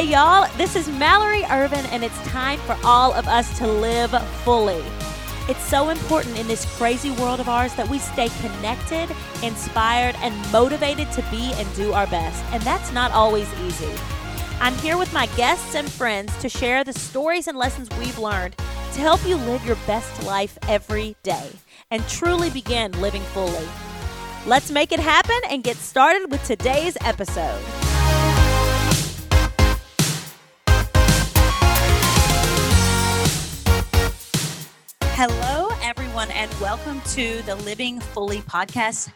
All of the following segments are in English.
Hey, y'all, this is Mallory Irvin, and it's time for all of us to live fully. It's so important in this crazy world of ours that we stay connected, inspired, and motivated to be and do our best. And that's not always easy. I'm here with my guests and friends to share the stories and lessons we've learned to help you live your best life every day and truly begin living fully. Let's make it happen and get started with today's episode. Hello, everyone, and welcome to the Living Fully podcast.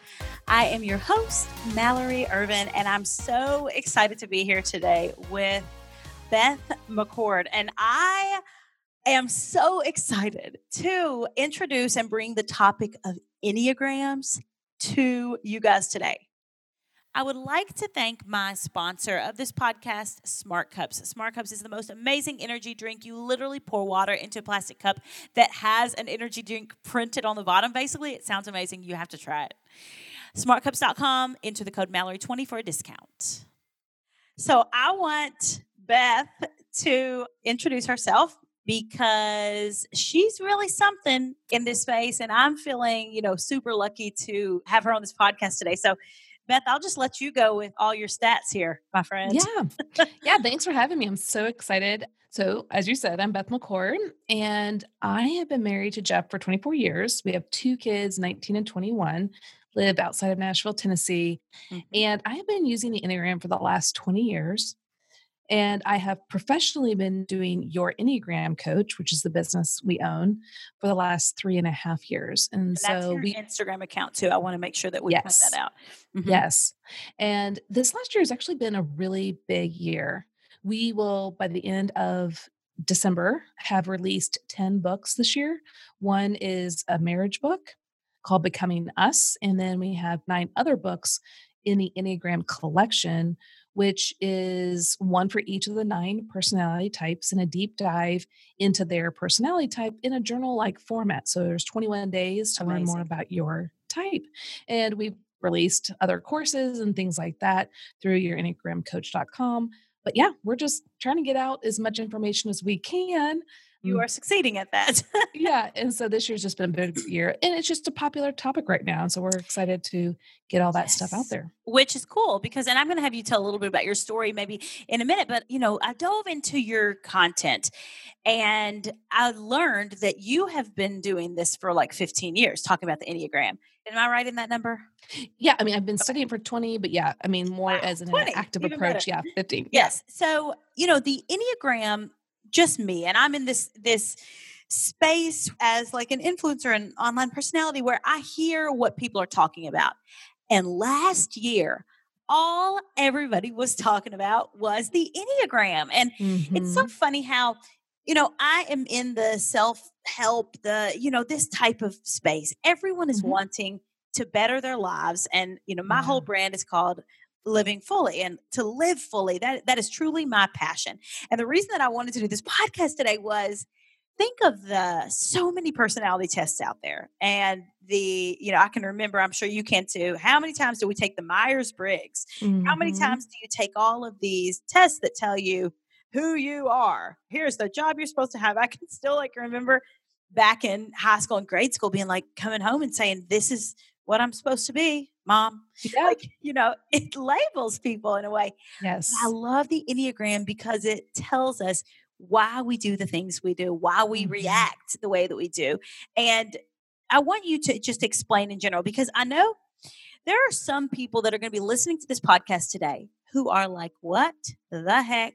I am your host, Mallory Irvin, and I'm so excited to be here today with Beth McCord. And I am so excited to introduce and bring the topic of Enneagrams to you guys today. I would like to thank my sponsor of this podcast, Smart Cups. Smart Cups is the most amazing energy drink. You literally pour water into a plastic cup that has an energy drink printed on the bottom, basically. It sounds amazing. You have to try it. Smartcups.com, enter the code Mallory20 for a discount. So I want Beth to introduce herself because she's really something in this space and I'm feeling, you know, super lucky to have her on this podcast today. So Beth, I'll just let you go with all your stats here, my friend. Yeah. yeah. Thanks for having me. I'm so excited. So, as you said, I'm Beth McCord, and I have been married to Jeff for 24 years. We have two kids, 19 and 21, live outside of Nashville, Tennessee. Mm-hmm. And I have been using the Enneagram for the last 20 years. And I have professionally been doing Your Enneagram Coach, which is the business we own, for the last three and a half years. And, and so we Instagram account too. I want to make sure that we yes, point that out. Mm-hmm. Yes. And this last year has actually been a really big year. We will, by the end of December, have released 10 books this year. One is a marriage book called Becoming Us. And then we have nine other books in the Enneagram collection which is one for each of the nine personality types and a deep dive into their personality type in a journal like format. So there's 21 days to Amazing. learn more about your type. And we've released other courses and things like that through your enneagramcoach.com. But yeah, we're just trying to get out as much information as we can you mm. are succeeding at that. yeah. And so this year's just been a big year. And it's just a popular topic right now. And so we're excited to get all that yes. stuff out there. Which is cool because, and I'm going to have you tell a little bit about your story maybe in a minute. But, you know, I dove into your content and I learned that you have been doing this for like 15 years, talking about the Enneagram. Am I right in that number? Yeah, I mean, I've been studying for 20, but yeah, I mean, more wow, as an 20, active approach. Better. Yeah, 15. Yes. Yeah. So, you know, the Enneagram just me and i'm in this this space as like an influencer and online personality where i hear what people are talking about and last year all everybody was talking about was the enneagram and mm-hmm. it's so mm-hmm. funny how you know i am in the self help the you know this type of space everyone is mm-hmm. wanting to better their lives and you know my yeah. whole brand is called living fully and to live fully that that is truly my passion and the reason that i wanted to do this podcast today was think of the so many personality tests out there and the you know i can remember i'm sure you can too how many times do we take the myers-briggs mm-hmm. how many mm-hmm. times do you take all of these tests that tell you who you are here's the job you're supposed to have i can still like remember back in high school and grade school being like coming home and saying this is what i'm supposed to be mom. Yeah. Like, you know, it labels people in a way. Yes. I love the Enneagram because it tells us why we do the things we do, why we mm-hmm. react the way that we do. And I want you to just explain in general because I know there are some people that are going to be listening to this podcast today who are like, what the heck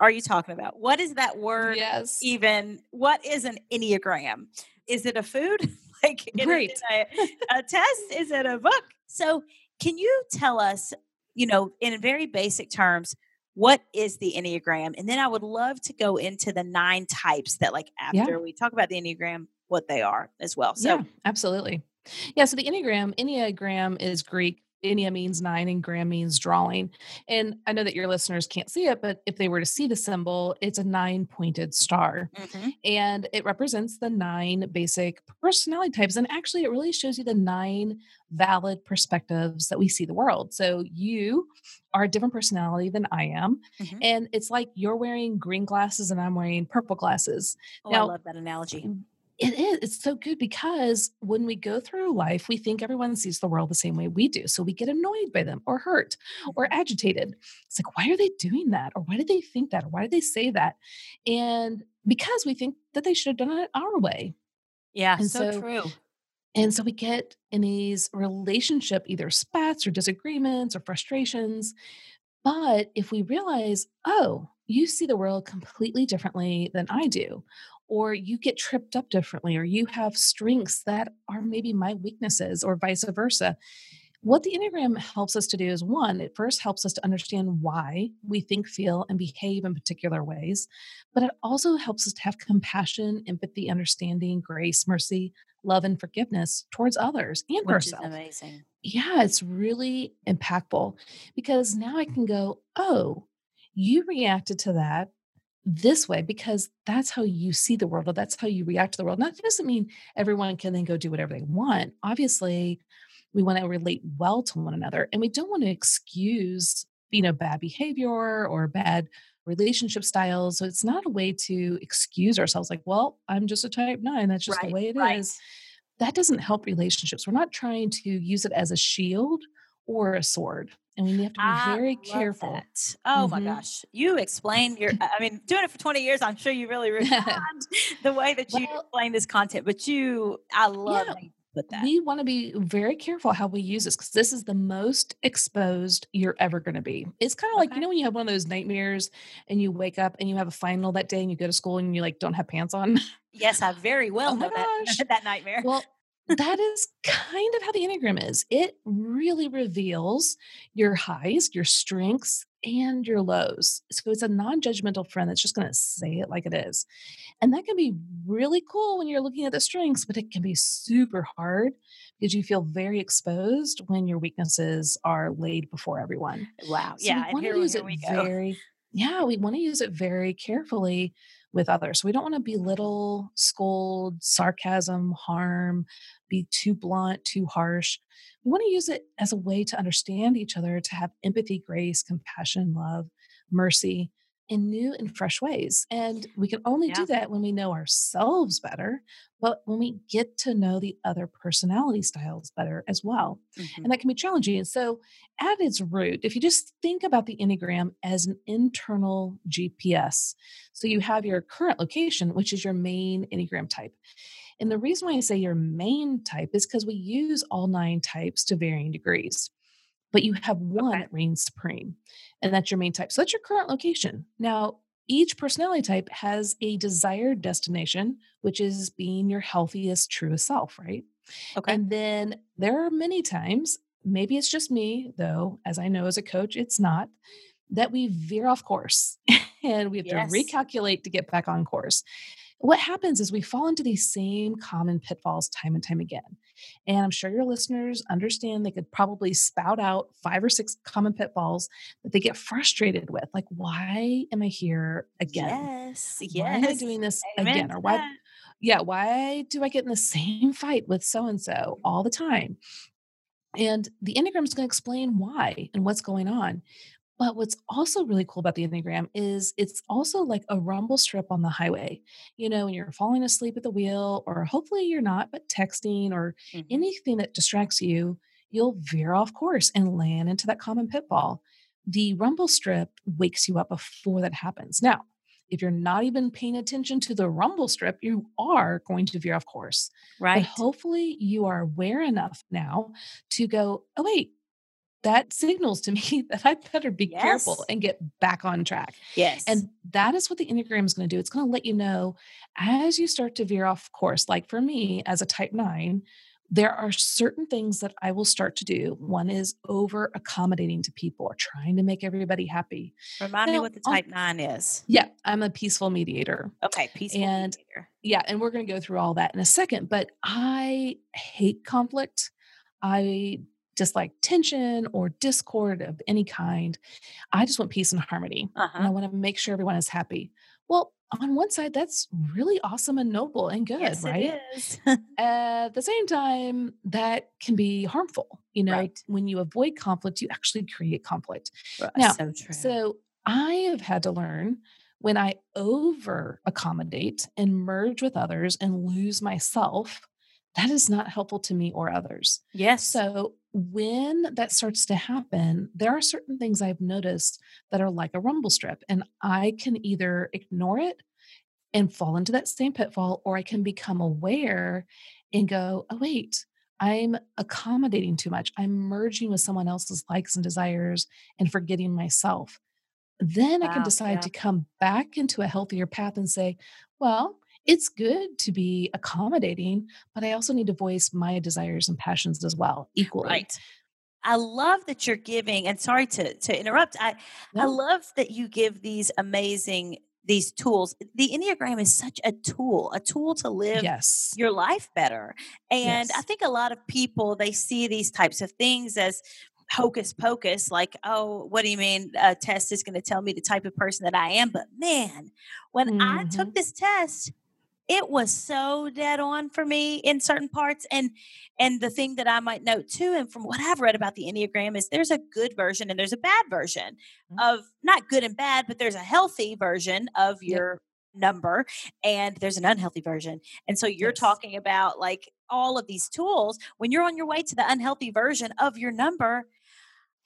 are you talking about? What is that word? Yes. Even what is an Enneagram? Is it a food? like right. A, a test? Is it a book? So, can you tell us, you know, in very basic terms, what is the Enneagram? And then I would love to go into the nine types that, like, after yeah. we talk about the Enneagram, what they are as well. So, yeah, absolutely. Yeah. So, the Enneagram, Enneagram is Greek Enneagram means nine and gram means drawing. And I know that your listeners can't see it, but if they were to see the symbol, it's a nine pointed star. Mm-hmm. And it represents the nine basic personality types. And actually, it really shows you the nine valid perspectives that we see the world. So you are a different personality than I am. Mm-hmm. And it's like you're wearing green glasses and I'm wearing purple glasses. Oh, now, I love that analogy. It is. It's so good because when we go through life, we think everyone sees the world the same way we do. So we get annoyed by them or hurt or mm-hmm. agitated. It's like, why are they doing that? Or why did they think that? Or why did they say that? And because we think that they should have done it our way. Yeah, and so, so true. And so we get in these relationship either spats or disagreements or frustrations. But if we realize, oh, you see the world completely differently than I do, or you get tripped up differently, or you have strengths that are maybe my weaknesses, or vice versa. What the Enneagram helps us to do is one, it first helps us to understand why we think, feel, and behave in particular ways, but it also helps us to have compassion, empathy, understanding, grace, mercy, love, and forgiveness towards others and Which ourselves. amazing. Yeah, it's really impactful because now I mm. can go, oh, you reacted to that this way because that's how you see the world or that's how you react to the world. Now, That doesn't mean everyone can then go do whatever they want. Obviously, we want to relate well to one another and we don't want to excuse, you know, bad behavior or bad relationship styles. So it's not a way to excuse ourselves like, well, I'm just a type 9, that's just right, the way it right. is. That doesn't help relationships. We're not trying to use it as a shield or a sword and we have to be I very careful. That. Oh mm-hmm. my gosh. You explained your, I mean, doing it for 20 years, I'm sure you really respond the way that you well, explain this content, but you, I love yeah, put that. We want to be very careful how we use this because this is the most exposed you're ever going to be. It's kind of like, you know, when you have one of those nightmares and you wake up and you have a final that day and you go to school and you like don't have pants on. Yes, I very well oh know that, that nightmare. Well, that is kind of how the Enneagram is. It really reveals your highs, your strengths, and your lows. So it's a non judgmental friend that's just going to say it like it is. And that can be really cool when you're looking at the strengths, but it can be super hard because you feel very exposed when your weaknesses are laid before everyone. Wow. So yeah. We want to use it very, yeah, we want to use it very carefully with others. So we don't want to belittle, scold, sarcasm, harm, be too blunt, too harsh. We want to use it as a way to understand each other, to have empathy, grace, compassion, love, mercy in new and fresh ways. And we can only yeah. do that when we know ourselves better, but when we get to know the other personality styles better as well. Mm-hmm. And that can be challenging. And so, at its root, if you just think about the Enneagram as an internal GPS, so you have your current location, which is your main Enneagram type. And the reason why I say your main type is because we use all nine types to varying degrees, but you have one okay. that reigns supreme, and that's your main type. So that's your current location. Now, each personality type has a desired destination, which is being your healthiest, truest self, right? Okay. And then there are many times, maybe it's just me, though, as I know as a coach, it's not, that we veer off course and we have yes. to recalculate to get back on course what happens is we fall into these same common pitfalls time and time again. And I'm sure your listeners understand they could probably spout out five or six common pitfalls that they get frustrated with. Like, why am I here again? Yes. Yes. Why am I doing this Amen again? Or why? Yeah. Why do I get in the same fight with so and so all the time? And the Enneagram is going to explain why and what's going on. But what's also really cool about the Enneagram is it's also like a rumble strip on the highway. You know, when you're falling asleep at the wheel, or hopefully you're not, but texting or mm-hmm. anything that distracts you, you'll veer off course and land into that common pitfall. The rumble strip wakes you up before that happens. Now, if you're not even paying attention to the rumble strip, you are going to veer off course. Right. But hopefully you are aware enough now to go, oh, wait, that signals to me that I better be yes. careful and get back on track. Yes. And that is what the Enneagram is going to do. It's going to let you know as you start to veer off course. Like for me, as a type nine, there are certain things that I will start to do. One is over accommodating to people or trying to make everybody happy. Remind now, me what the type nine is. Yeah, I'm a peaceful mediator. Okay, peaceful and, mediator. Yeah, and we're going to go through all that in a second. But I hate conflict. I dislike tension or discord of any kind. I just want peace and harmony. Uh-huh. And I want to make sure everyone is happy. Well, on one side, that's really awesome and noble and good, yes, right? it is. At the same time, that can be harmful. You know, Right. when you avoid conflict, you actually create conflict. Right, Now, so. So I have had to learn when I over accommodate and merge with others and lose myself, that is not helpful to me or others. yes. So when that starts to happen, there are certain things I've noticed that are like a rumble strip, and I can either ignore it and fall into that same pitfall, or I can become aware and go, oh, wait, I'm accommodating too much. I'm merging with someone else's likes and desires and forgetting myself. Then I can decide yeah. to come back into a healthier path and say, well, it's good to be accommodating, but I also need to voice my desires and passions as well, equally. Right. I love that you're giving, and sorry to to interrupt. I I love that you give these amazing these tools. The Enneagram is such a tool, a tool to live Yes. your life better. And I think a lot of people they see these types of things as hocus pocus like oh what do you mean a test is going to tell me the type of person that i am but man when i took Mhm. this test it was so dead on for me in certain parts and and the thing that i might note too and from what i've read about the enneagram is there's a good version and there's a bad version Mhm. of not good and bad but there's a healthy version of Yep. your number and there's an unhealthy version and so you're Yes. talking about like all of these tools when you're on your way to the unhealthy version of your number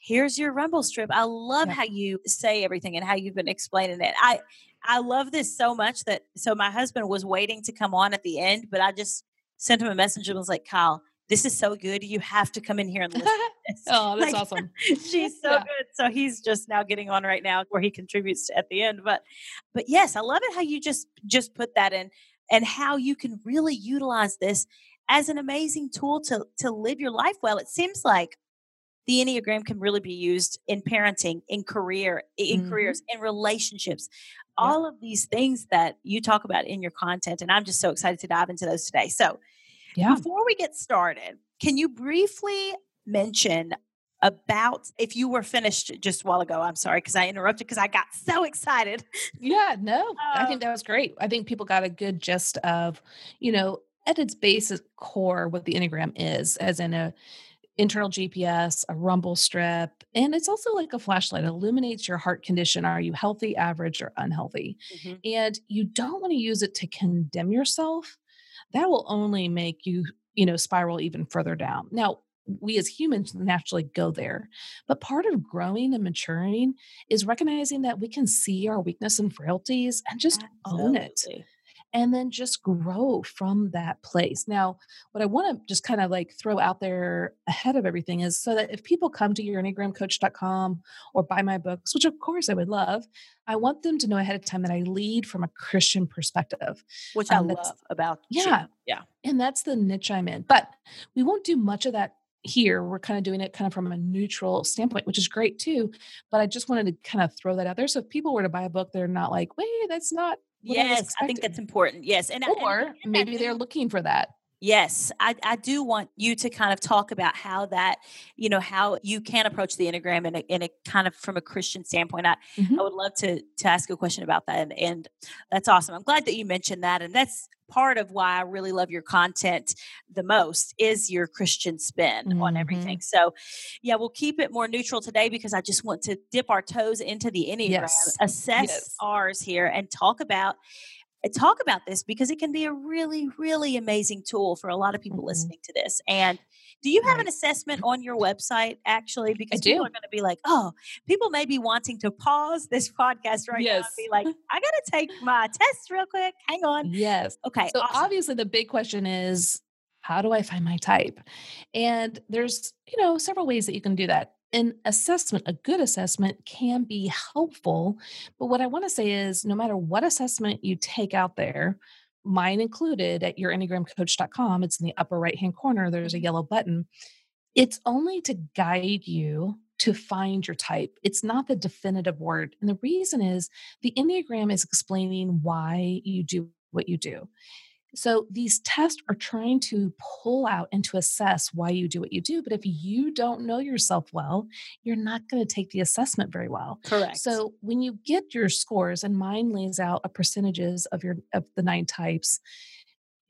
here's your rumble strip i love Yep. how you say everything and how you've been explaining it i i love this so much that so my husband was waiting to come on at the end but i just sent him a message and was like kyle this is so good you have to come in here and listen to this oh, that's Like, awesome. she's so Yeah. good so he's just now getting on right now where he contributes at the end but but yes i love it how you just just put that in and how you can really utilize this as an amazing tool to to live your life well it seems like the enneagram can really be used in parenting in career in Mhm. careers in relationships all of these things that you talk about in your content and i'm just so excited to dive into those today so Yeah. before we get started, can you briefly mention about if you were finished just a while ago? I'm sorry because I interrupted because I got so excited. Yeah, no, I Um, think that was great. I think people got a good gist of, you know, at its basic core, what the Enneagram is, as in a internal GPS, a rumble strip, and it's also like a flashlight. It illuminates your heart condition. Are you healthy, average, or unhealthy? Mm-hmm. And you don't want to use it to condemn yourself. That will only make you, you know, spiral even further down. Now, we as humans naturally go there. But part of growing and maturing is recognizing that we can see our weakness and frailties and just own it Absolutely. And then just grow from that place. Now, what I want to just kind of like throw out there ahead of everything is so that if people come to your enneagramcoach.com or buy my books, which of course I would love, I want them to know ahead of time that I lead from a Christian perspective. Which I Um, that's- love about you. Yeah. Yeah. And that's the niche I'm in. But we won't do much of that here. We're kind of doing it kind of from a neutral standpoint, which is great too. But I just wanted to kind of throw that out there. So if people were to buy a book, they're not like, wait, that's not what I Yes, I think that's important. Yes. And I- and or maybe they're looking for that. Yes, I, I do want you to kind of talk about how that, you know, how you can approach the Enneagram in a, in a kind of from a Christian standpoint. I, Mhm. I would love to to ask a question about that. And, and that's awesome. I'm glad that you mentioned that. And that's part of why I really love your content the most is your Christian spin on everything. So yeah, we'll keep it more neutral today because I just want to dip our toes into the Enneagram, Yes. assess Yes. ours here and talk about talk about this because it can be a really, really amazing tool for a lot of people Mhm. listening to this. And do you have an assessment on your website actually? Because people are going to be like, oh, people may be wanting to pause this podcast right now and Yes. be like, I got to take my test real quick. Hang on. Yes. Okay. So awesome. obviously the big question is how do I find my type? And there's, you know, several ways that you can do that. An assessment, a good assessment can be helpful, but what I want to say is no matter what assessment you take out there, mine included at your enneagramcoach.com, it's in the upper right-hand corner, there's a mm-hmm. yellow button. It's only to guide you to find your type. It's not the definitive word. And the reason is the Enneagram is explaining why you do what you do. So these tests are trying to pull out and to assess why you do what you do. But if you don't know yourself well, you're not going to take the assessment very well. Correct. So when you get your scores, and mine lays out a percentages of your of the nine types,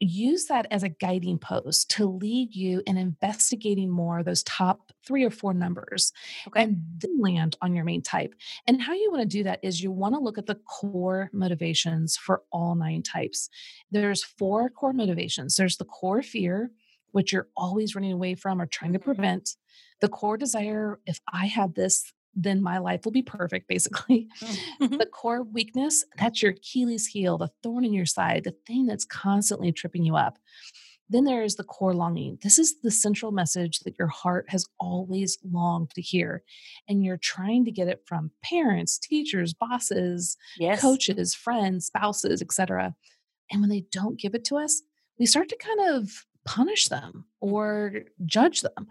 use that as a guiding post to lead you in investigating more those top three or four numbers okay. and then land on your main type. And how you want to do that is you want to look at the core motivations for all nine types. There's four core motivations. There's the core fear, which you're always running away from or trying to Mhm. prevent. The core desire, if I have this, then my life will be perfect, basically. Mhm. The core weakness, that's your Achilles heel, the thorn in your side, the thing that's constantly tripping you up. Then there's the core longing. This is the central message that your heart has always longed to hear. And you're trying to get it from parents, teachers, bosses, yes. coaches, friends, spouses, etc. And when they don't give it to us, we start to kind of punish them or judge them.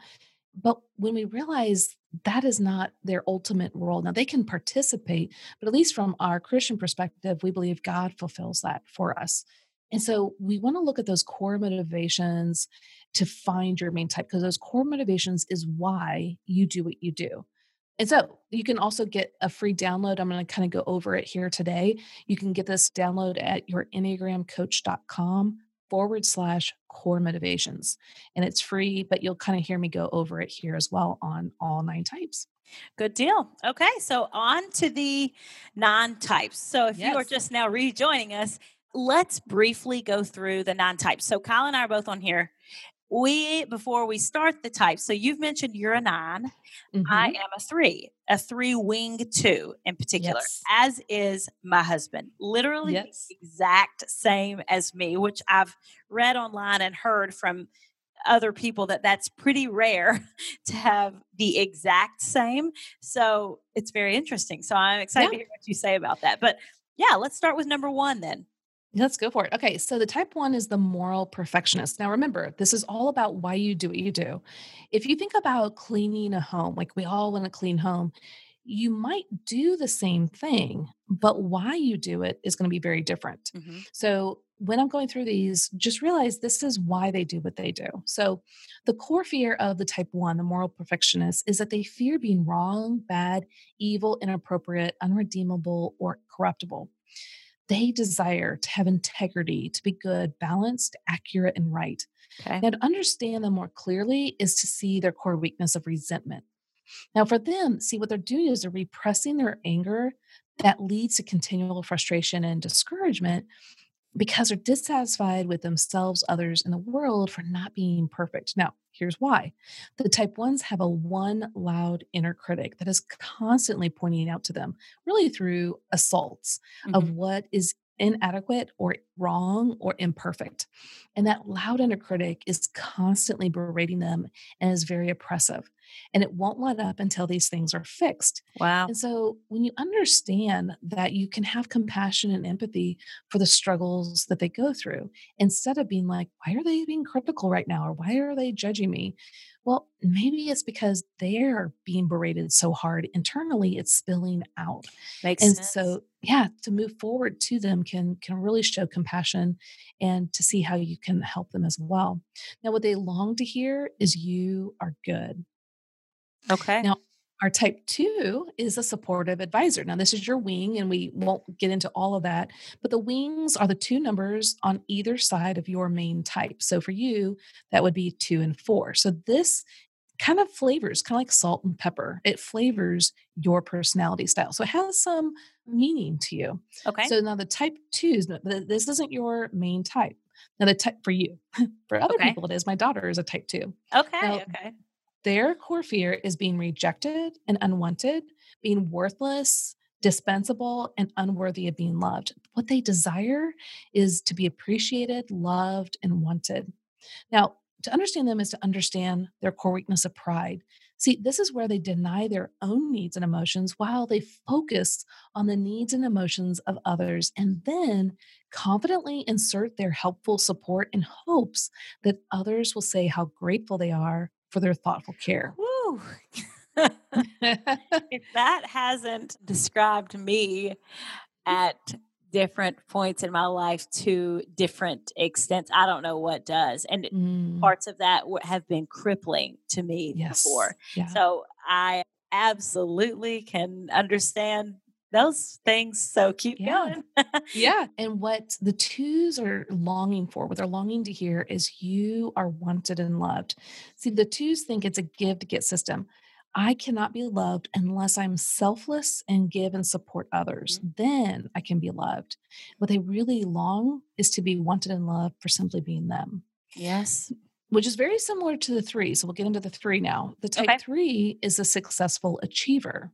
But when we realize that is not their ultimate role, now they can participate, but at least from our Christian perspective, we believe God fulfills that for us. And so we want to look at those core motivations to find your main type because those core motivations is why you do what you do. And so you can also get a free download. I'm going to kind of go over it here today. You can get this download at your enneagramcoach.com forward slash core motivations. And it's free, but you'll kind of hear me go over it here as well on all nine types. Good deal. Okay, so on to the non types. So if you are just now rejoining us, let's briefly go through the non types. So Kyle and I are both on here. We, before we start the types, so you've mentioned you're a 9 I Mhm. am a three, a three wing two in particular, Yes. as is my husband. Literally the Yes. exact same as me, which I've read online and heard from other people that that's pretty rare to have the exact same. So it's very interesting. So I'm excited Yeah. to hear what you say about that. But yeah, let's start with number one then. Let's go for it. Okay, so the type one is the moral perfectionist. Now, remember, this is all about why you do what you do. If you think about cleaning a home, like we all want a clean home, you might do the same thing, but why you do it is going to be very different. Mm-hmm. So, when I'm going through these, just realize this is why they do what they do. So, the core fear of the type one, the moral perfectionist, is that they fear being wrong, bad, evil, inappropriate, unredeemable, or corruptible. They desire to have integrity, to be good, balanced, accurate, and right. Okay. Now, to understand them more clearly is to see their core weakness of resentment. Now, for them, see what they're doing is they're repressing their anger that leads to continual frustration and discouragement because they're dissatisfied with themselves, others, and the world for not being perfect. Now, here's why the type ones have a one loud inner critic that is constantly pointing out to them, really through assaults of Mhm. what is inadequate or wrong or imperfect. And that loud inner critic is constantly berating them and is very oppressive. And it won't let up until these things are fixed. Wow. And so when you understand that you can have compassion and empathy for the struggles that they go through, instead of being like, why are they being critical right now? Or why are they judging me? Well, maybe it's because they're being berated so hard internally, it's spilling out. Makes And sense. so, yeah, to move forward to them can can really show compassion and to see how you can help them as well. Now, what they long to hear is you are good. Okay. Now, our type two is a supportive advisor. Now, this is your wing, and we won't get into all of that, but the wings are the two numbers on either side of your main type. So for you, that would be two and four. So this kind of flavors, kind of like salt and pepper, it flavors your personality style. So it has some meaning to you. okay. So now the type twos, no, th- this isn't your main type. Now, the type for you, for other Okay. people, it is. My daughter is a type two okay. now, okay. Their core fear is being rejected and unwanted, being worthless, dispensable, and unworthy of being loved. What they desire is to be appreciated, loved, and wanted. Now, to understand them is to understand their core weakness of pride. See, this is where they deny their own needs and emotions while they focus on the needs and emotions of others and then confidently insert their helpful support in hopes that others will say how grateful they are for their thoughtful care. Woo. if that hasn't described me at different points in my life to different extents. I don't know what does. And Mm, parts of that have been crippling to me yes. before. Yeah. So I absolutely can understand those things. So keep Yeah. going. Yeah. And what the twos are longing for, what they're longing to hear is you are wanted and loved. See, the twos think it's a give to get system. I cannot be loved unless I'm selfless and give and support others. Mm-hmm. Then I can be loved. What they really long is to be wanted and loved for simply being them, yes. which is very similar to the three. So we'll get into the three now. The type Okay. three is a successful achiever.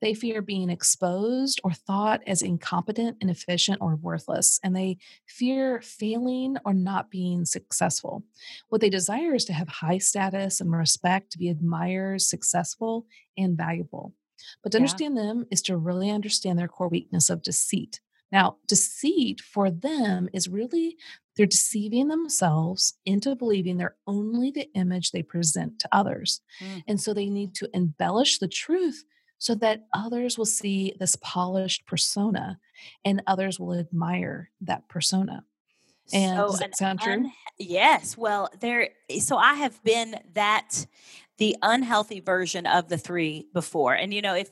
They fear being exposed or thought as incompetent, inefficient, or worthless, and they fear failing or not being successful. What they desire is to have high status and respect, to be admired, successful, and valuable. But to Yeah. understand them is to really understand their core weakness of deceit. Now, deceit for them is really they're deceiving themselves into believing they're only the image they present to others. Mm. And so they need to embellish the truth so that others will see this polished persona and others will admire that persona. And does an that sound true? un- yes. Well, there. So I have been that the unhealthy version of the three before, and you know, if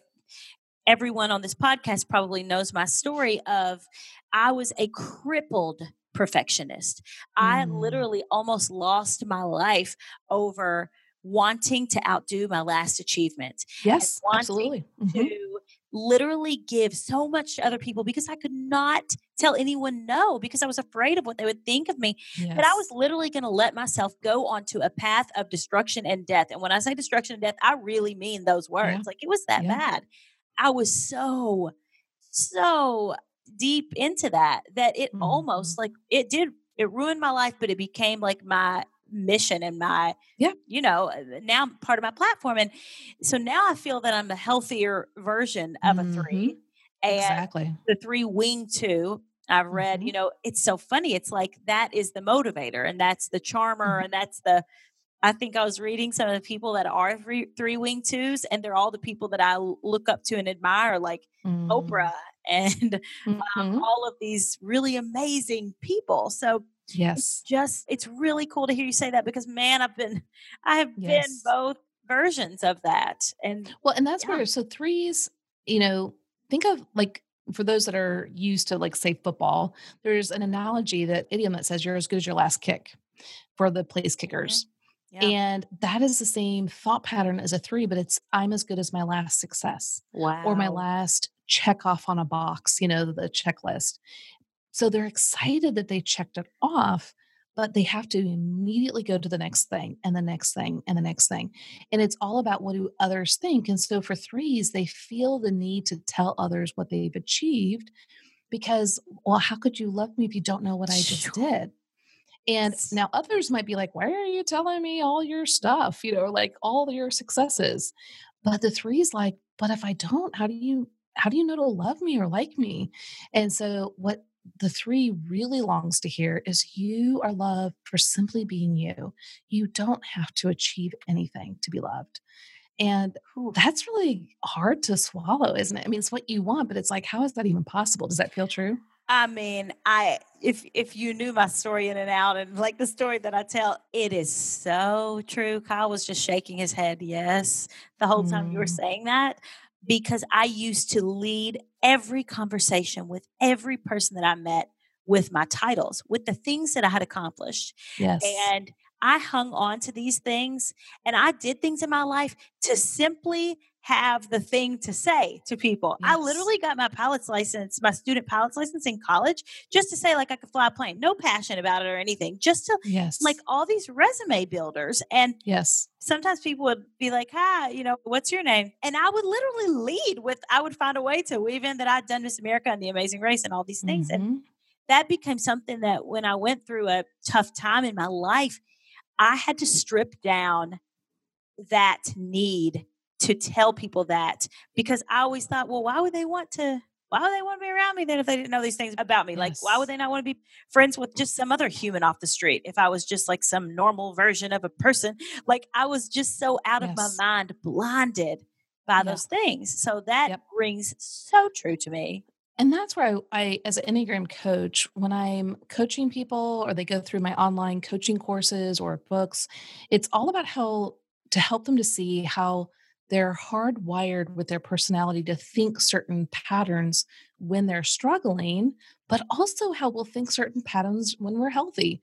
everyone on this podcast probably knows my story of I was a crippled perfectionist. I Mm. literally almost lost my life over wanting to outdo my last achievement yes, absolutely. Mhm. to literally give so much to other people because I could not tell anyone no because I was afraid of what they would think of me. Yes. That I was literally going to let myself go onto a path of destruction and death. And when I say destruction and death, I really mean those words. Like it was that Yeah. bad. I was so, so deep into that that it Mm-hmm. almost like it did, it ruined my life, but it became like my mission and my Yeah. you know uh, now part of my platform and so now i feel that i'm a healthier version of a 3 and exactly. the three wing two i've read you Mhm. know it's so funny it's like that is the motivator and that's the charmer Mhm. and that's the i think i was reading some of the people that are three, three wing twos and they're all the people that i look up to and admire like Mm. oprah and um, Mhm. all of these really amazing people so it's Yes. just it's really cool to hear you say that because man i've been i have Yes. been both versions of that and Well, and that's Yeah. where so threes, you know, think of like for those that are used to like say football, there's an analogy that idiom that says you're as good as your last kick for the place kickers. Mm-hmm. yeah. And that is the same thought pattern as a three, but it's I'm as good as my last success wow or my last check off on a box, you know, the checklist. So they're excited that they checked it off, but they have to immediately go to the next thing and the next thing and the next thing. And it's all about what do others think. And so for threes, they feel the need to tell others what they've achieved because, well, how could you love me if you don't know what I just did? And now others might be like, why are you telling me all your stuff? You know, like all your successes. But the three's like, but if I don't, how do you how do you know to love me or like me? And so what the three really longs to hear is you are loved for simply being you. You don't have to achieve anything to be loved. And that's really hard to swallow, isn't it? I mean, it's what you want, but it's like, how is that even possible? Does that feel true? I mean, I if if you knew my story in and out and like the story that I tell, it is so true. Kyle was just shaking his head, yes, the whole time you were Mm. saying that because I used to lead every conversation with every person that I met with my titles, with the things that I had accomplished. Yes. And I hung on to these things and I did things in my life to simply have the thing to say to people. I literally got my pilot's license, my student pilot's license in college, just to say like I could fly a plane. No passion about it or anything. Just to yes. like all these resume builders. And yes. sometimes people would be like, Hi, you know, what's your name? And I would literally lead with I would find a way to weave in that I'd done Miss America and the Amazing Race and all these things. And Mhm. that became something that when I went through a tough time in my life, I had to strip down that need to tell people that because I always thought, well, why would they want to? Why would they want to be around me then if they didn't know these things about me? Like, why would they not want to be friends with just some other human off the street if I was just like some normal version of a person? Like, I was just so out of my mind, blinded by Yeah. those things. So that Yep. rings so true to me. And that's where I, I, as an Enneagram coach, when I'm coaching people or they go through my online coaching courses or books, it's all about how to help them to see how they're hardwired with their personality to think certain patterns when they're struggling, but also how we'll think certain patterns when we're healthy.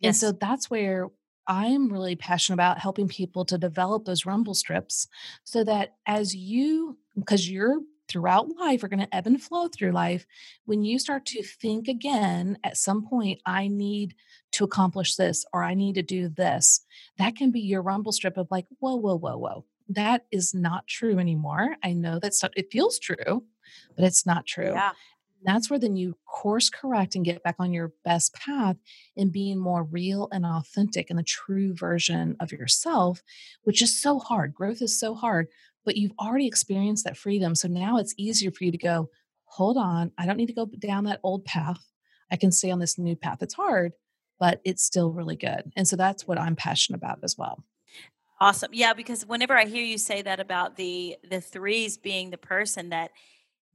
Yes. And so that's where I'm really passionate about helping people to develop those rumble strips so that as you, because you're throughout life are going to ebb and flow through life. When you start to think again, at some point, I need to accomplish this or I need to do this, that can be your rumble strip of like, whoa, whoa, whoa, whoa. That is not true anymore. I know that's not, it feels true, but it's not true. Yeah. That's where then you course correct and get back on your best path in being more real and authentic and the true version of yourself, which is so hard. Growth is so hard but you've already experienced that freedom. So now it's easier for you to go, hold on, I don't need to go down that old path. I can stay on this new path. It's hard, but it's still really good. And so that's what I'm passionate about as well. Awesome. Yeah, because whenever I hear you say that about the the threes being the person that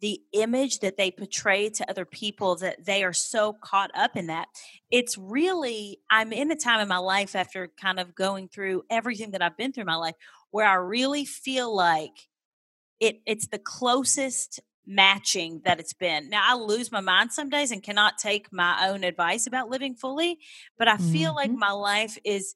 the image that they portray to other people that they are so caught up in that it's really i'm in a time in my life after kind of going through everything that i've been through in my life where I really feel like it it's the closest matching that it's been. Now I lose my mind some days and cannot take my own advice about living fully, but I feel mm-hmm. like my life is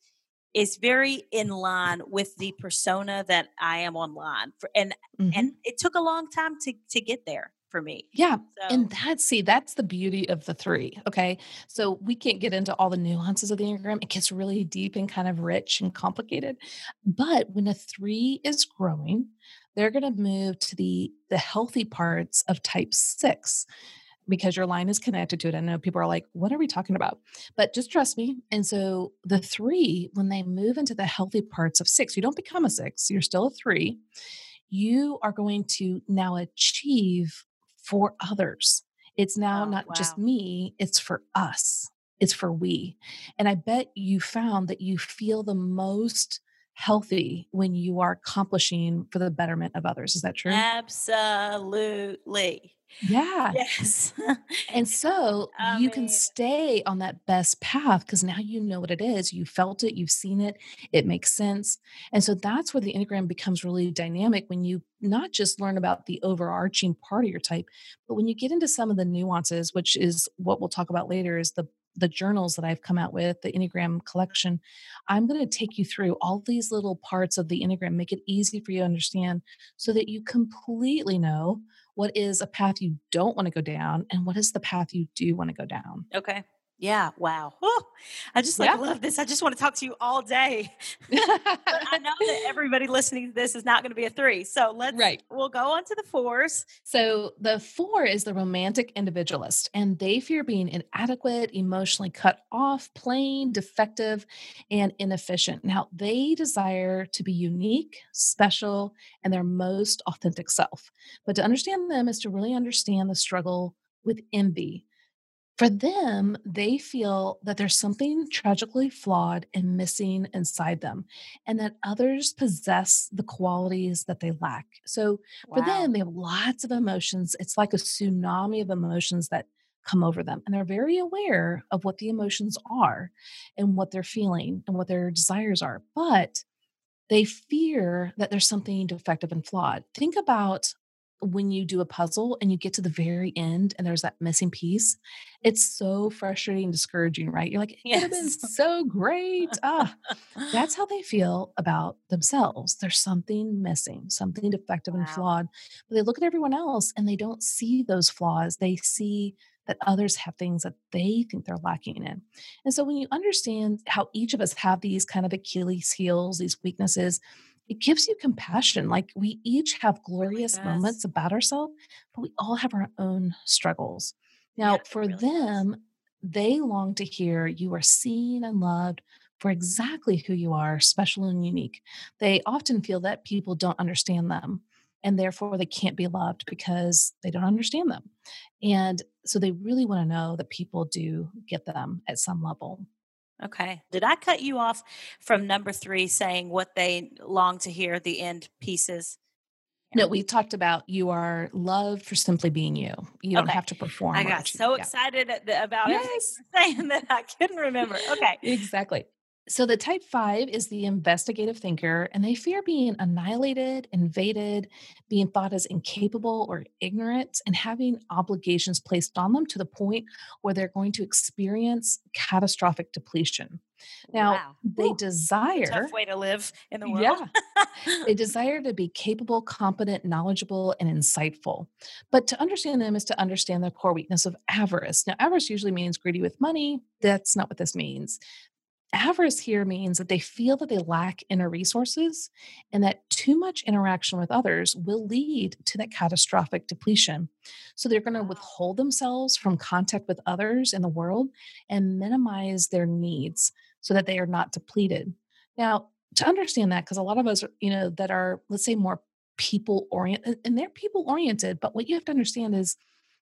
is very in line with the persona that I am online for, and mm-hmm. and it took a long time to to get there for me. Yeah. So. And that's see, that's the beauty of the three. Okay. So we can't get into all the nuances of the Enneagram. It gets really deep and kind of rich and complicated. But when a three is growing, they're going to move to the the healthy parts of type six because your line is connected to it. I know people are like, what are we talking about? But just trust me. And so the three, when they move into the healthy parts of six, you don't become a six, you're still a three. You are going to now achieve for others. It's now oh, not wow. just me, it's for us. It's for we. And I bet you found that you feel the most healthy when you are accomplishing for the betterment of others. Is that true? Absolutely. Yeah. Yes. and so I you mean, can stay on that best path because now you know what it is. You felt it, you've seen it, it makes sense. And so that's where the Enneagram becomes really dynamic when you not just learn about the overarching part of your type, but when you get into some of the nuances, which is what we'll talk about later, is the the journals that I've come out with, the Enneagram collection, I'm going to take you through all these little parts of the Enneagram, make it easy for you to understand so that you completely know what is a path you don't want to go down and what is the path you do want to go down. Okay. Yeah. Wow. Oh, I just like yeah. love this. I just want to talk to you all day. but I know that everybody listening to this is not going to be a three. So let's right. We'll go on to the fours. So the four is the romantic individualist, and they fear being inadequate, emotionally cut off, plain, defective, and inefficient. Now they desire to be unique, special, and their most authentic self. But to understand them is to really understand the struggle with envy for them, they feel that there's something tragically flawed and missing inside them, and that others possess the qualities that they lack. So wow. for them, they have lots of emotions. It's like a tsunami of emotions that come over them, and they're very aware of what the emotions are and what they're feeling and what their desires are. But they fear that there's something defective and flawed. Think about when you do a puzzle and you get to the very end and there's that missing piece, it's so frustrating and discouraging, right? You're like, it would have been so great. ah, that's how they feel about themselves. There's something missing, something defective wow. and flawed. But they look at everyone else and they don't see those flaws. They see that others have things that they think they're lacking in. And so when you understand how each of us have these kind of Achilles heels, these weaknesses, it gives you compassion. Like we each have glorious really moments about ourselves, but we all have our own struggles. Now, yeah, for really them, does. they long to hear you are seen and loved for exactly who you are, special and unique. They often feel that people don't understand them and therefore they can't be loved because they don't understand them. And so they really want to know that people do get them at some level. Okay. Did I cut you off from number three saying what they long to hear the end pieces? No, we talked about you are loved for simply being you. You don't Okay. have to perform. I or got achieve. so Yeah. excited at the, about Yes. you saying that I couldn't remember. Okay. Exactly. So the type five is the investigative thinker, and they fear being annihilated, invaded, being thought as incapable or ignorant, and having obligations placed on them to the point where they're going to experience catastrophic depletion. Now, wow. they Whew. desire. tough way to live in the world. Yeah. they desire to be capable, competent, knowledgeable, and insightful. But to understand them is to understand the core weakness of avarice. Now, avarice usually means greedy with money. That's not what this means. Avarice here means that they feel that they lack inner resources and that too much interaction with others will lead to that catastrophic depletion. So they're going to withhold themselves from contact with others in the world and minimize their needs so that they are not depleted. Now, to understand that, because a lot of us, you know, that are, let's say, more people oriented, and they're people oriented, but what you have to understand is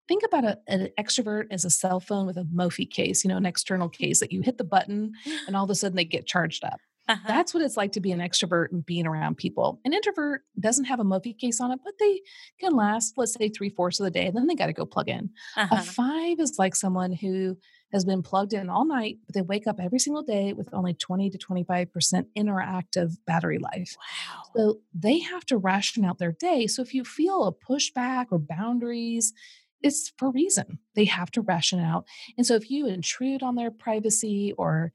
think about a, an extrovert as a cell phone with a Mophie case, you know, an external case that you hit the button and all of a sudden they get charged up. Uh-huh. That's what it's like to be an extrovert and being around people. An introvert doesn't have a Mophie case on it, but they can last, let's say, three fourths of the day, and then they got to go plug in. A Uh-huh. five is like someone who has been plugged in all night, but they wake up every single day with only 20 to 25% interactive battery life. Wow. So they have to ration out their day. So if you feel a pushback or boundaries, it's for reason. They have to ration out. And so if you intrude on their privacy or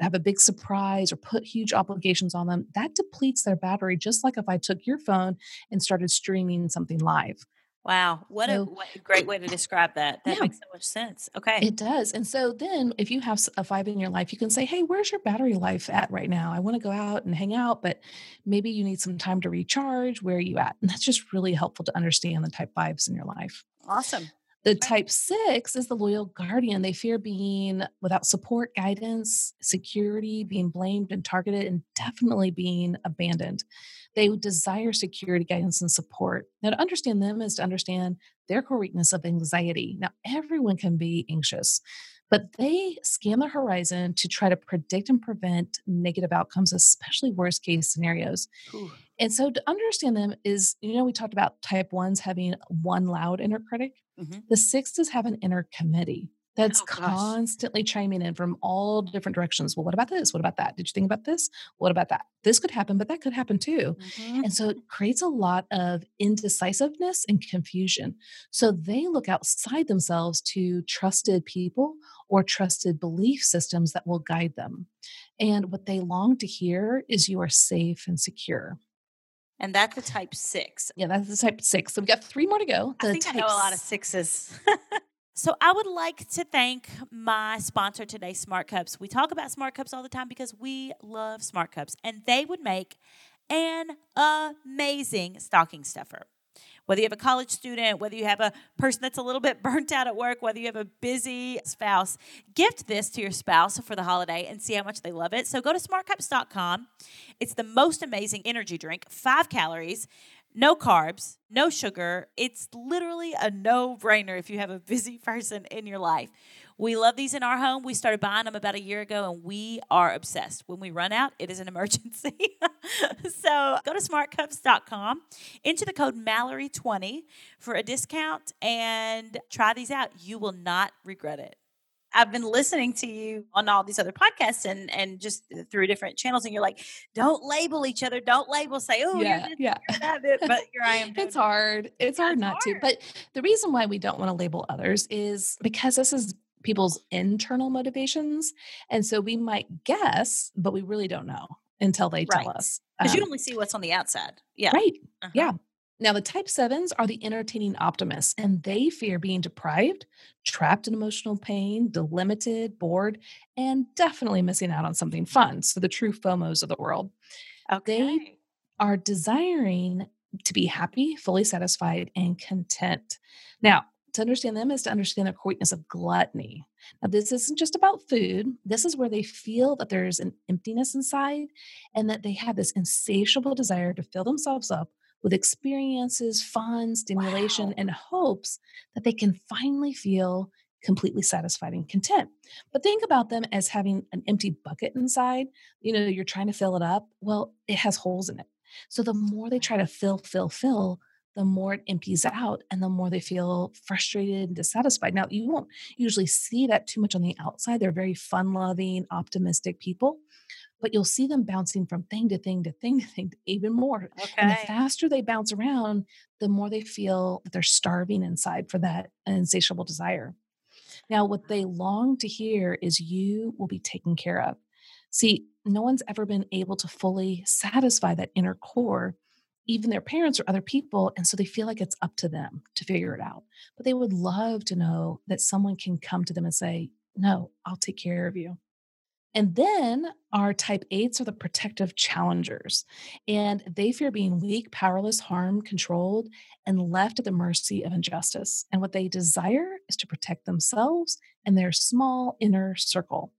have a big surprise or put huge obligations on them, that depletes their battery, just like if I took your phone and started streaming something live. Wow. What a what a great way to describe that. That Yeah. makes so much sense. Okay. It does. And so then if you have a five in your life, you can say, Hey, where's your battery life at right now? I want to go out and hang out, but maybe you need some time to recharge. Where are you at? And that's just really helpful to understand the type fives in your life. awesome. The type six is the loyal guardian. They fear being without support, guidance, security, being blamed and targeted, and definitely being abandoned. They desire security, guidance, and support. Now, to understand them is to understand their core weakness of anxiety. Now, everyone can be anxious, but they scan the horizon to try to predict and prevent negative outcomes, especially worst case scenarios. Whew. And so to understand them is, you know, we talked about type ones having one loud inner critic. Mhm. The sixes have an inner committee that's Oh, constantly chiming in from all different directions. Well, what about this? What about that? Did you think about this? What about that? This could happen, but that could happen too. Mhm. And so it creates a lot of indecisiveness and confusion. So they look outside themselves to trusted people or trusted belief systems that will guide them. And what they long to hear is you are safe and secure. And that's the type six. Yeah, that's the type six. So we've got three more to go. I think I know a lot of sixes. so I would like to thank my sponsor today, Smart Cups. We talk about Smart Cups all the time because we love Smart Cups, and they would make an amazing stocking stuffer. Whether you have a college student, whether you have a person that's a little bit burnt out at work, whether you have a busy spouse, gift this to your spouse for the holiday and see how much they love it. So go to smartcups.com. It's the most amazing energy drink, five calories, no carbs, no sugar. It's literally a no brainer if you have a busy person in your life. We love these in our home. We started buying them about a year ago and we are obsessed. When we run out, it is an emergency. so go to smartcups.com, enter the code Mallory20 for a discount and try these out. You will not regret it. I've been listening to you on all these other podcasts and and just through different channels, and you're like, don't label each other, don't label, say, oh, yeah, this, yeah. that, but here I am. It's hard. It's hard not to. But the reason why we don't want to label others is because this is people's internal motivations. And so we might guess, but we really don't know until they tell us. because you Um, only see what's on the outside. Yeah. Right. Uh-huh. Yeah. Now, the type sevens are the entertaining optimists, and they fear being deprived, trapped in emotional pain, delimited, bored, and definitely missing out on something fun. So, the true FOMOs of the world Okay. are desiring to be happy, fully satisfied, and content. Now, to understand them is to understand their weakness of gluttony. Now, this isn't just about food. This is where they feel that there's an emptiness inside and that they have this insatiable desire to fill themselves up with experiences, fun, stimulation, Wow. and hopes that they can finally feel completely satisfied and content. But think about them as having an empty bucket inside. You know, you're trying to fill it up. Well, it has holes in it. So the more they try to fill, fill, fill, the more it empties out and the more they feel frustrated and dissatisfied. Now, you won't usually see that too much on the outside. They're very fun loving, optimistic people, but you'll see them bouncing from thing to thing to thing to thing even more. Okay. And the faster they bounce around, the more they feel that they're starving inside for that insatiable desire. Now, what they long to hear is you will be taken care of. See, no one's ever been able to fully satisfy that inner core, even their parents or other people. And so they feel like it's up to them to figure it out. But they would love to know that someone can come to them and say, No, I'll take care of you. And then our type eights are the protective challengers, and they fear being weak, powerless, harmed, controlled, and left at the mercy of injustice. And what they desire is to protect themselves and their small inner circle.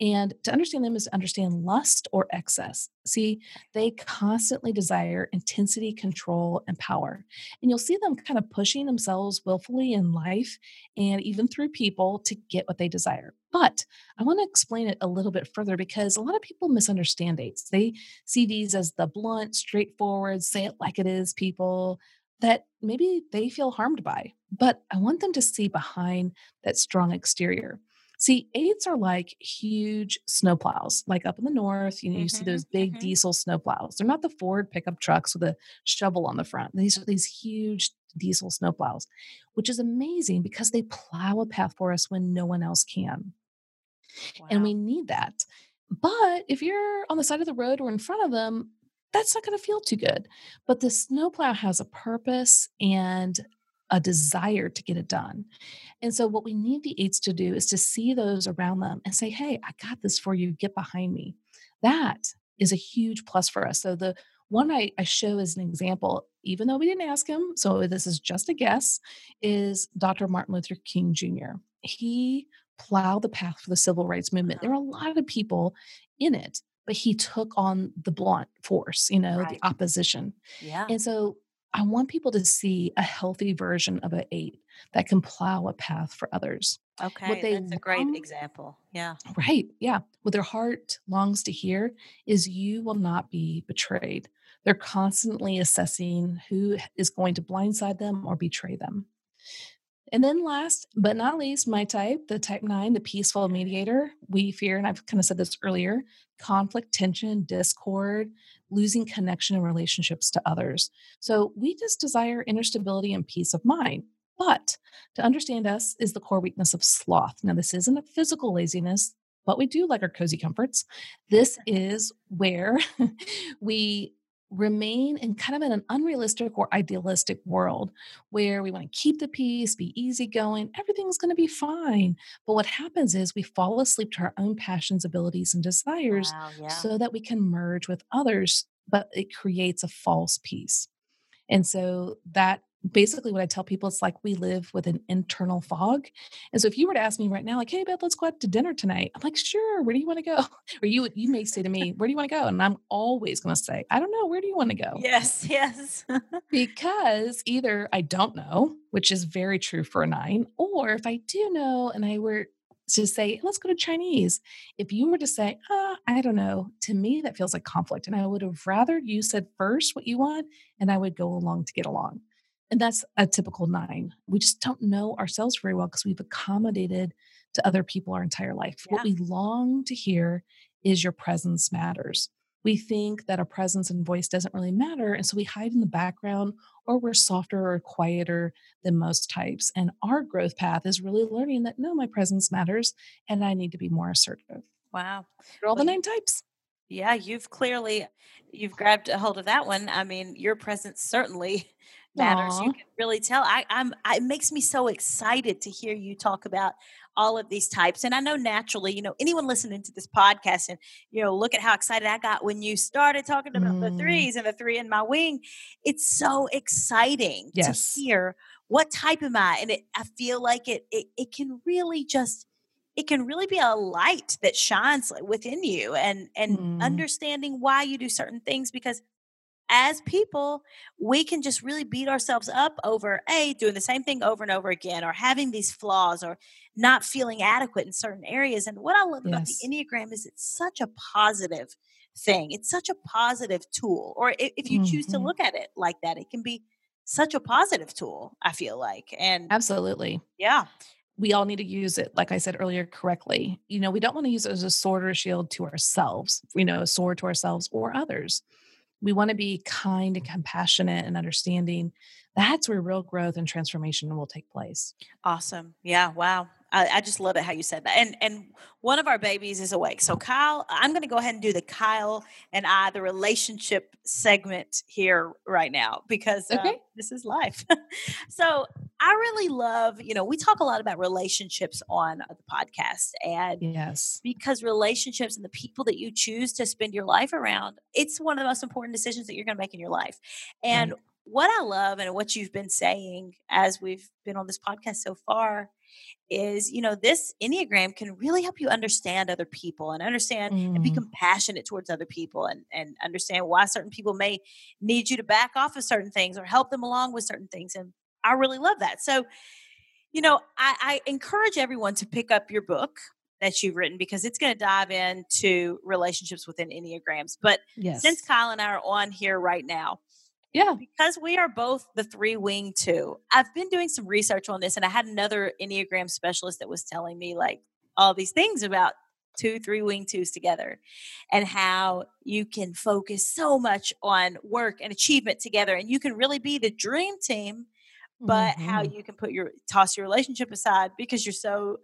And to understand them is to understand lust or excess. See, they constantly desire intensity, control, and power. And you'll see them kind of pushing themselves willfully in life and even through people to get what they desire. But I want to explain it a little bit further because a lot of people misunderstand eights. They see these as the blunt, straightforward, say it like it is people that maybe they feel harmed by. But I want them to see behind that strong exterior. See, eights are like huge snowplows, like up in the north. You know, you mm-hmm, see those big mm-hmm. diesel snowplows. They're not the Ford pickup trucks with a shovel on the front. These are these huge diesel snowplows, which is amazing because they plow a path for us when no one else can. Wow. And we need that. But if you're on the side of the road or in front of them, that's not going to feel too good. But the snowplow has a purpose and a desire to get it done. And so, what we need the eights to do is to see those around them and say, Hey, I got this for you. Get behind me. That is a huge plus for us. So, the one I, I show as an example, even though we didn't ask him, so this is just a guess, is Dr. Martin Luther King Jr. He plowed the path for the civil rights movement. There are a lot of people in it, but he took on the blunt force, you know, right. the opposition. Yeah. And so I want people to see a healthy version of an eight that can plow a path for others. Okay, what they that's a great example. Yeah. Right. Yeah. What their heart longs to hear is you will not be betrayed. They're constantly assessing who is going to blindside them or betray them. And then last but not least, my type, the type nine, the peaceful mediator, we fear, and I've kind of said this earlier, conflict, tension, discord, losing connection and relationships to others. So we just desire inner stability and peace of mind. But to understand us is the core weakness of sloth. Now, this isn't a physical laziness, but we do like our cozy comforts. This is where we remain in kind of in an unrealistic or idealistic world where we want to keep the peace, be easygoing, everything's going to be fine. But what happens is we fall asleep to our own passions, abilities, and desires wow, yeah. so that we can merge with others, but it creates a false peace. And so that basically what I tell people it's like we live with an internal fog. And so if you were to ask me right now, like, hey Beth, let's go out to dinner tonight. I'm like, sure, where do you want to go? Or you you may say to me, where do you want to go? And I'm always gonna say, I don't know, where do you want to go? Yes, yes. because either I don't know, which is very true for a nine, or if I do know and I were to say, let's go to Chinese. If you were to say, oh, I don't know, to me, that feels like conflict. And I would have rather you said first what you want, and I would go along to get along. And that's a typical nine. We just don't know ourselves very well because we've accommodated to other people our entire life. Yeah. What we long to hear is your presence matters. We think that our presence and voice doesn't really matter. And so we hide in the background or we're softer or quieter than most types. And our growth path is really learning that no, my presence matters and I need to be more assertive. Wow. For all well, the nine types. Yeah, you've clearly you've grabbed a hold of that one. I mean, your presence certainly matters. Aww. You can really tell. I, I'm. I, it makes me so excited to hear you talk about all of these types. And I know naturally, you know, anyone listening to this podcast and you know, look at how excited I got when you started talking about mm. the threes and the three in my wing. It's so exciting yes. to hear what type am I, and it, I feel like it, it. It can really just it can really be a light that shines within you and and mm. understanding why you do certain things because as people, we can just really beat ourselves up over a doing the same thing over and over again, or having these flaws, or not feeling adequate in certain areas. And what I love yes. about the Enneagram is it's such a positive thing. It's such a positive tool. Or if, you mm-hmm. choose to mm-hmm. look at it like that, it can be such a positive tool, I feel like. And Absolutely. yeah, We all need to use it, like I said earlier, correctly. You know, we don't want to use it as a sword or shield to ourselves, you know, a sword to ourselves or others. We want to be kind and compassionate and understanding. That's where real growth and transformation will take place. awesome. Yeah, wow. I, I just love it how you said that. And and one of our babies is awake. So Kyle, I'm going to go ahead and do the Kyle and I the relationship segment here right now because uh, this is life. so I really love, you know, we talk a lot about relationships on the podcast and Yes. because relationships and the people that you choose to spend your life around, it's one of the most important decisions that you're going to make in your life. And Right. What I love and what you've been saying as we've been on this podcast so far is, you know, this Enneagram can really help you understand other people and understand and be Mm, compassionate towards other people and, and understand why certain people may need you to back off of certain things or help them along with certain things. And I really love that. So, you know, I, I encourage everyone to pick up your book that you've written because it's going to dive into relationships within Enneagrams. But yes. since Kyle and I are on here right now, yeah. because we are both the three wing two, I've been doing some research on this and I had another Enneagram specialist that was telling me like all these things about two, three wing twos together and how you can focus so much on work and achievement together and you can really be the dream team but how Mhm. you can put your toss your relationship aside because you're so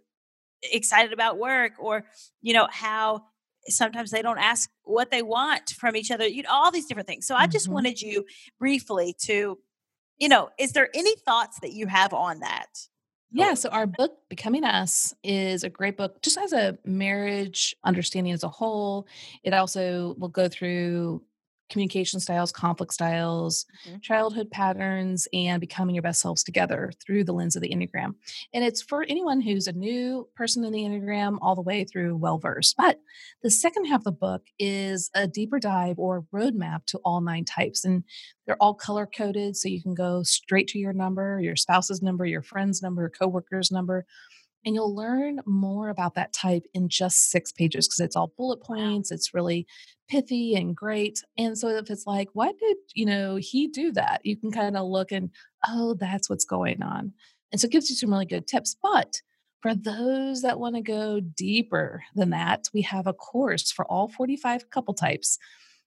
excited about work or you know how sometimes they don't ask what they want from each other you know all these different things so i just Mhm. wanted you briefly to you know is there any thoughts that you have on that Yeah, so our book, Becoming Us, is a great book just as a marriage understanding as a whole. It also will go through communication styles, conflict styles, Mhm. childhood patterns, and becoming your best selves together through the lens of the Enneagram. And it's for anyone who's a new person in the Enneagram all the way through well versed. But the second half of the book is a deeper dive or roadmap to all nine types. And they're all color coded, so you can go straight to your number, your spouse's number, your friend's number, your coworker's number, and you'll learn more about that type in just six pages because it's all bullet points. It's really pithy and great. And so if it's like, why did you know he do that? You can kind of look and oh, that's what's going on. And so it gives you some really good tips. But for those that want to go deeper than that, we have a course for all 45 couple types.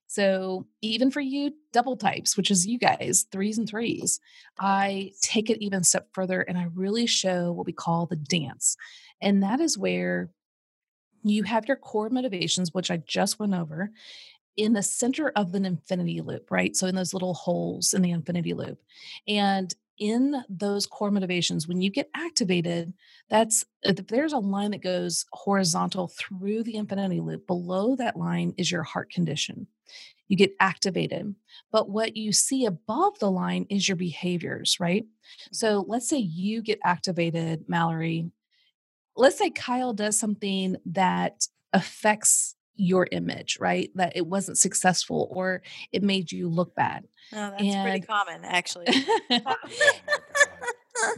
So even for you double types, which is you guys, threes and threes, I take it even step further and I really show what we call the dance. And that is where you have your core motivations, which I just went over, in the center of an infinity loop, right? So in those little holes in the infinity loop. And in those core motivations, when you get activated, that's uh, if there's a line that goes horizontal through the infinity loop. Below that line is your heart condition. You get activated. But what you see above the line is your behaviors, right? Mm-hmm. So let's say you get activated, Mallory. Let's say Kyle does something that affects your image, right? That it wasn't successful or it made you look bad. no that's pretty common actually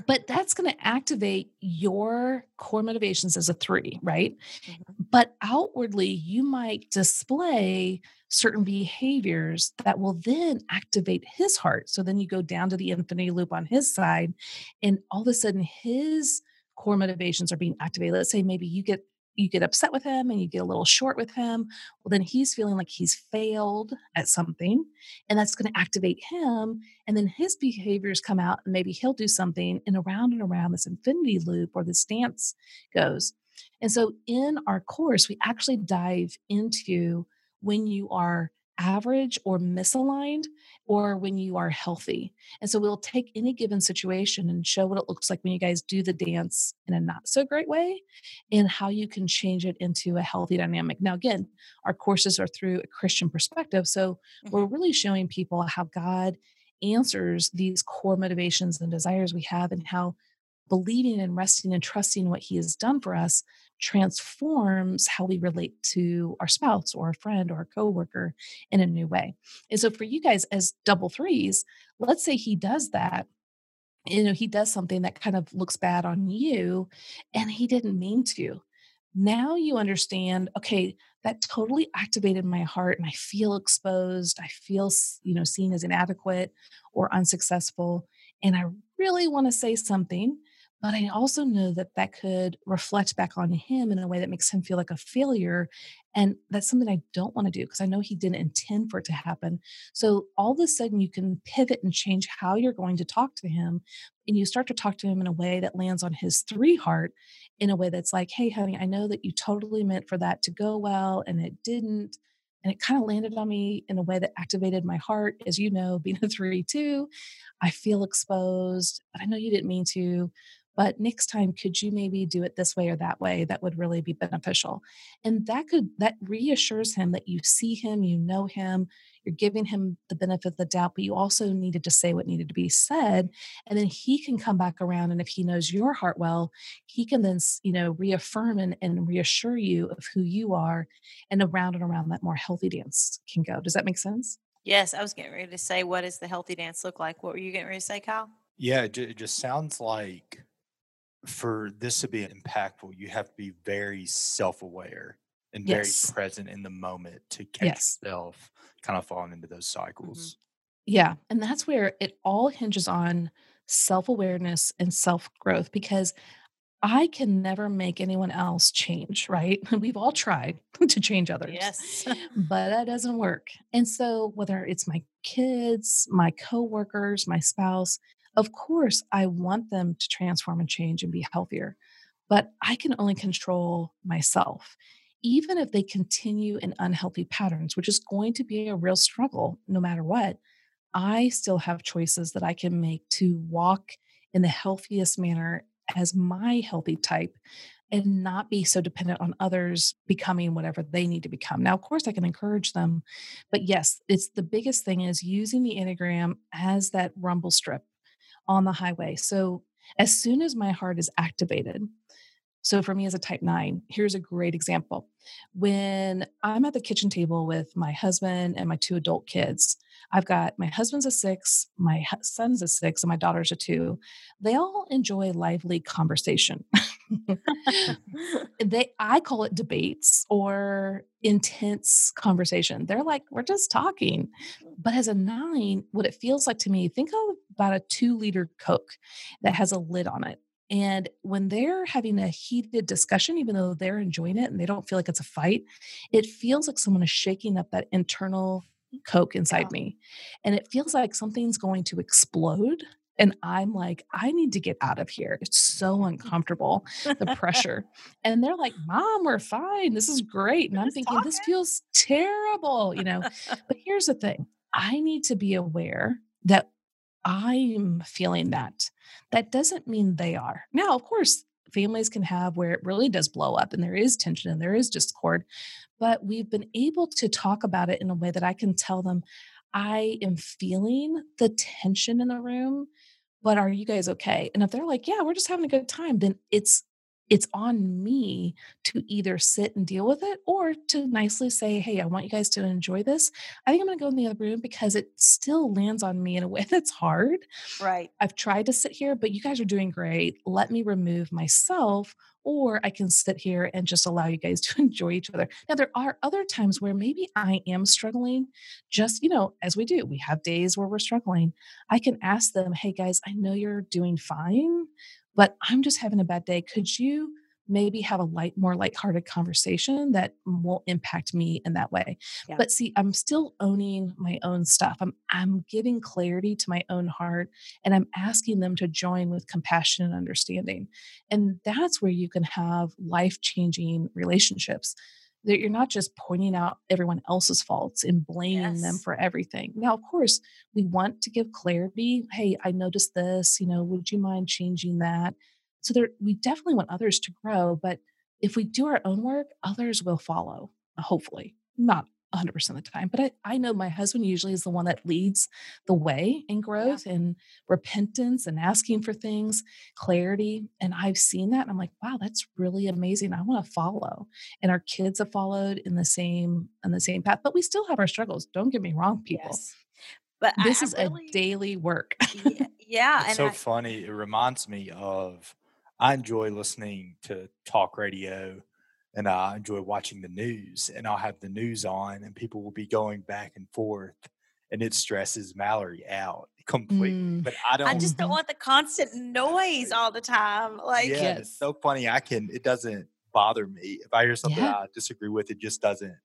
but that's going to activate your core motivations as a three, right? Mhm. But outwardly, you might display certain behaviors that will then activate his heart. So then you go down to the infinity loop on his side, and all of a sudden, his core motivations are being activated. Let's say maybe you get you get upset with him and you get a little short with him well then he's feeling like he's failed at something and that's going to activate him and then his behaviors come out and maybe he'll do something and around and around this infinity loop or this dance goes and so in our course we actually dive into when you are average or misaligned or when you are healthy and so we'll take any given situation and show what it looks like when you guys do the dance in a not so great way and how you can change it into a healthy dynamic. Now again our courses are through a christian perspective so mm-hmm. we're really showing people how God answers these core motivations and desires we have and how believing and resting and trusting what he has done for us transforms how we relate to our spouse or a friend or a coworker in a new way. And so for you guys as double threes, let's say he does that you know he does something that kind of looks bad on you and he didn't mean to now you understand, okay, that totally activated my heart and I feel exposed. I feel, you know, seen as inadequate or unsuccessful. And I really want to say something but I also know that that could reflect back on him in a way that makes him feel like a failure. And that's something I don't want to do because I know he didn't intend for it to happen. So all of a sudden, you can pivot and change how you're going to talk to him. And you start to talk to him in a way that lands on his three heart, in a way that's like, hey, honey, I know that you totally meant for that to go well and it didn't and it kind of landed on me in a way that activated my heart as you know being a 3 2 i feel exposed but i know you didn't mean to but next time could you maybe do it this way or that way? That would really be beneficial. And that could that reassures him that you see him you know him you're giving him the benefit of the doubt but you also needed to say what needed to be said and then he can come back around and if he knows your heart well he can then you know reaffirm and, and reassure you of who you are and around and around that more healthy dance can go. Does that make sense? Yes i was getting ready to say what does the healthy dance look like? What were you getting ready to say kyle? Yeah it just sounds like for this to be impactful, you have to be very self aware and yes. very present in the moment to catch yes. yourself kind of falling into those mm-hmm. cycles. Mm-hmm. Yeah. And that's where it all hinges on self awareness and self growth because I can never make anyone else change, right? We've all tried to change others. Yes. but that doesn't work. And so whether it's my kids, my coworkers, my spouse, of course, I want them to transform and change and be healthier, but I can only control myself. Even if they continue in unhealthy patterns, which is going to be a real struggle no matter what, I still have choices that I can make to walk in the healthiest manner as my healthy type and not be so dependent on others becoming whatever they need to become. Now, of course, I can encourage them, but yes, it's the biggest thing is using the Enneagram as that rumble strip on the highway. So as soon as my heart is activated, so for me as a type nine, here's a great example. When I'm at the kitchen table with my husband and my two adult kids, I've got my husband's a six, my son's a six, and my daughter's a two. They all enjoy lively conversation. they I call it debates or intense conversation. They're like, we're just talking. But as a nine, what it feels like to me, think of about a two liter Coke that mm. has a lid on it. And when they're having a heated discussion, even though they're enjoying it and they don't feel like it's a fight, it feels like someone is shaking up that internal Coke inside yeah. me. And it feels like something's going to explode. And I'm like, I need to get out of here. It's so uncomfortable, the pressure. and they're like, Mom, we're fine. This is great. And I'm thinking, talking. this feels terrible, you know. but here's the thing I need to be aware that I'm feeling that. That doesn't mean they are. Now, of course, families can have where it really does blow up and there is tension and there is discord, but we've been able to talk about it in a way that I can tell them, I am feeling the tension in the room, but are you guys okay? And if they're like, yeah, we're just having a good time, then it's it's on me to either sit and deal with it or to nicely say, Hey, I want you guys to enjoy this. I think I'm going to go in the other room because it still lands on me in a way that's hard. Right. I've tried to sit here, but you guys are doing great. Let me remove myself, or I can sit here and just allow you guys to enjoy each other. Now, there are other times where maybe I am struggling, just, you know, as we do, we have days where we're struggling. I can ask them, Hey, guys, I know you're doing fine but I'm just having a bad day. Could you maybe have a light, more lighthearted conversation that won't impact me in that way? Yeah. But see, I'm still owning my own stuff. I'm I'm giving clarity to my own heart and I'm asking them to join with compassion and understanding. And that's where you can have life-changing relationships that you're not just pointing out everyone else's faults and blaming yes. them for everything. Now, of course, we want to give clarity. Hey, I noticed this, you know, would you mind changing that? So there we definitely want others to grow, but if we do our own work, others will follow, hopefully. Not 100% of the time. But I, I know my husband usually is the one that leads the way in growth yeah. and repentance and asking for things, clarity. And I've seen that. And I'm like, wow, that's really amazing. I want to follow. And our kids have followed in the same in the same path. But we still have our struggles. Don't get me wrong, people. Yes. But this I, is really, a daily work. yeah. yeah it's so I, funny. It reminds me of I enjoy listening to talk radio and I enjoy watching the news. And I'll have the news on, and people will be going back and forth, and it stresses Mallory out completely. Mm. But I don't. I just don't want the constant noise all the time. Like, yeah, yes. it's so funny. I can. It doesn't bother me if I hear something yeah. I disagree with. It just doesn't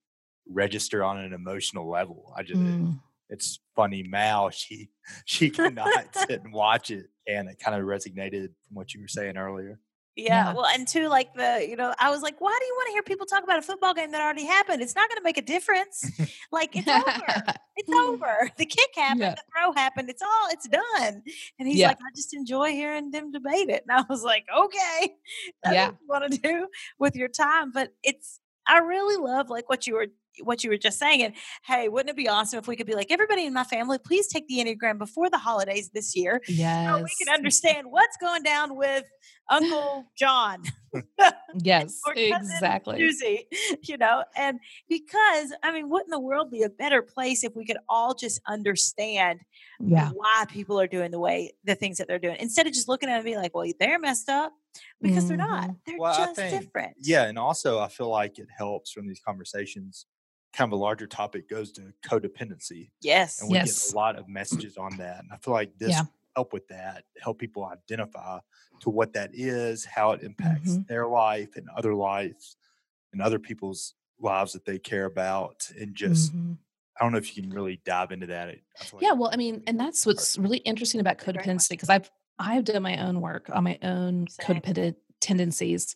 register on an emotional level. I just. Mm. It, it's funny. Mal, she she cannot sit and watch it, and it kind of resonated from what you were saying earlier. Yeah, yeah, well, and two, like the, you know, I was like, why do you want to hear people talk about a football game that already happened? It's not going to make a difference. like it's over. It's over. The kick happened. Yeah. The throw happened. It's all. It's done. And he's yeah. like, I just enjoy hearing them debate it. And I was like, okay, that's yeah. what you want to do with your time. But it's. I really love like what you were what you were just saying. And hey, wouldn't it be awesome if we could be like, everybody in my family, please take the Enneagram before the holidays this year. Yes. So we can understand what's going down with Uncle John. yes, exactly. Susie, you know, and because I mean, wouldn't the world be a better place if we could all just understand yeah. why people are doing the way the things that they're doing instead of just looking at it and be like, well, they're messed up because mm-hmm. they're not. They're well, just think, different. Yeah, and also I feel like it helps from these conversations kind of a larger topic goes to codependency. Yes. And we yes. get a lot of messages on that. And I feel like this yeah. help with that, help people identify to what that is, how it impacts mm-hmm. their life and other lives and other people's lives that they care about. And just mm-hmm. I don't know if you can really dive into that. Like yeah, well, I mean, and that's what's really interesting about codependency because I've I've done my own work on my own Same. codependent tendencies.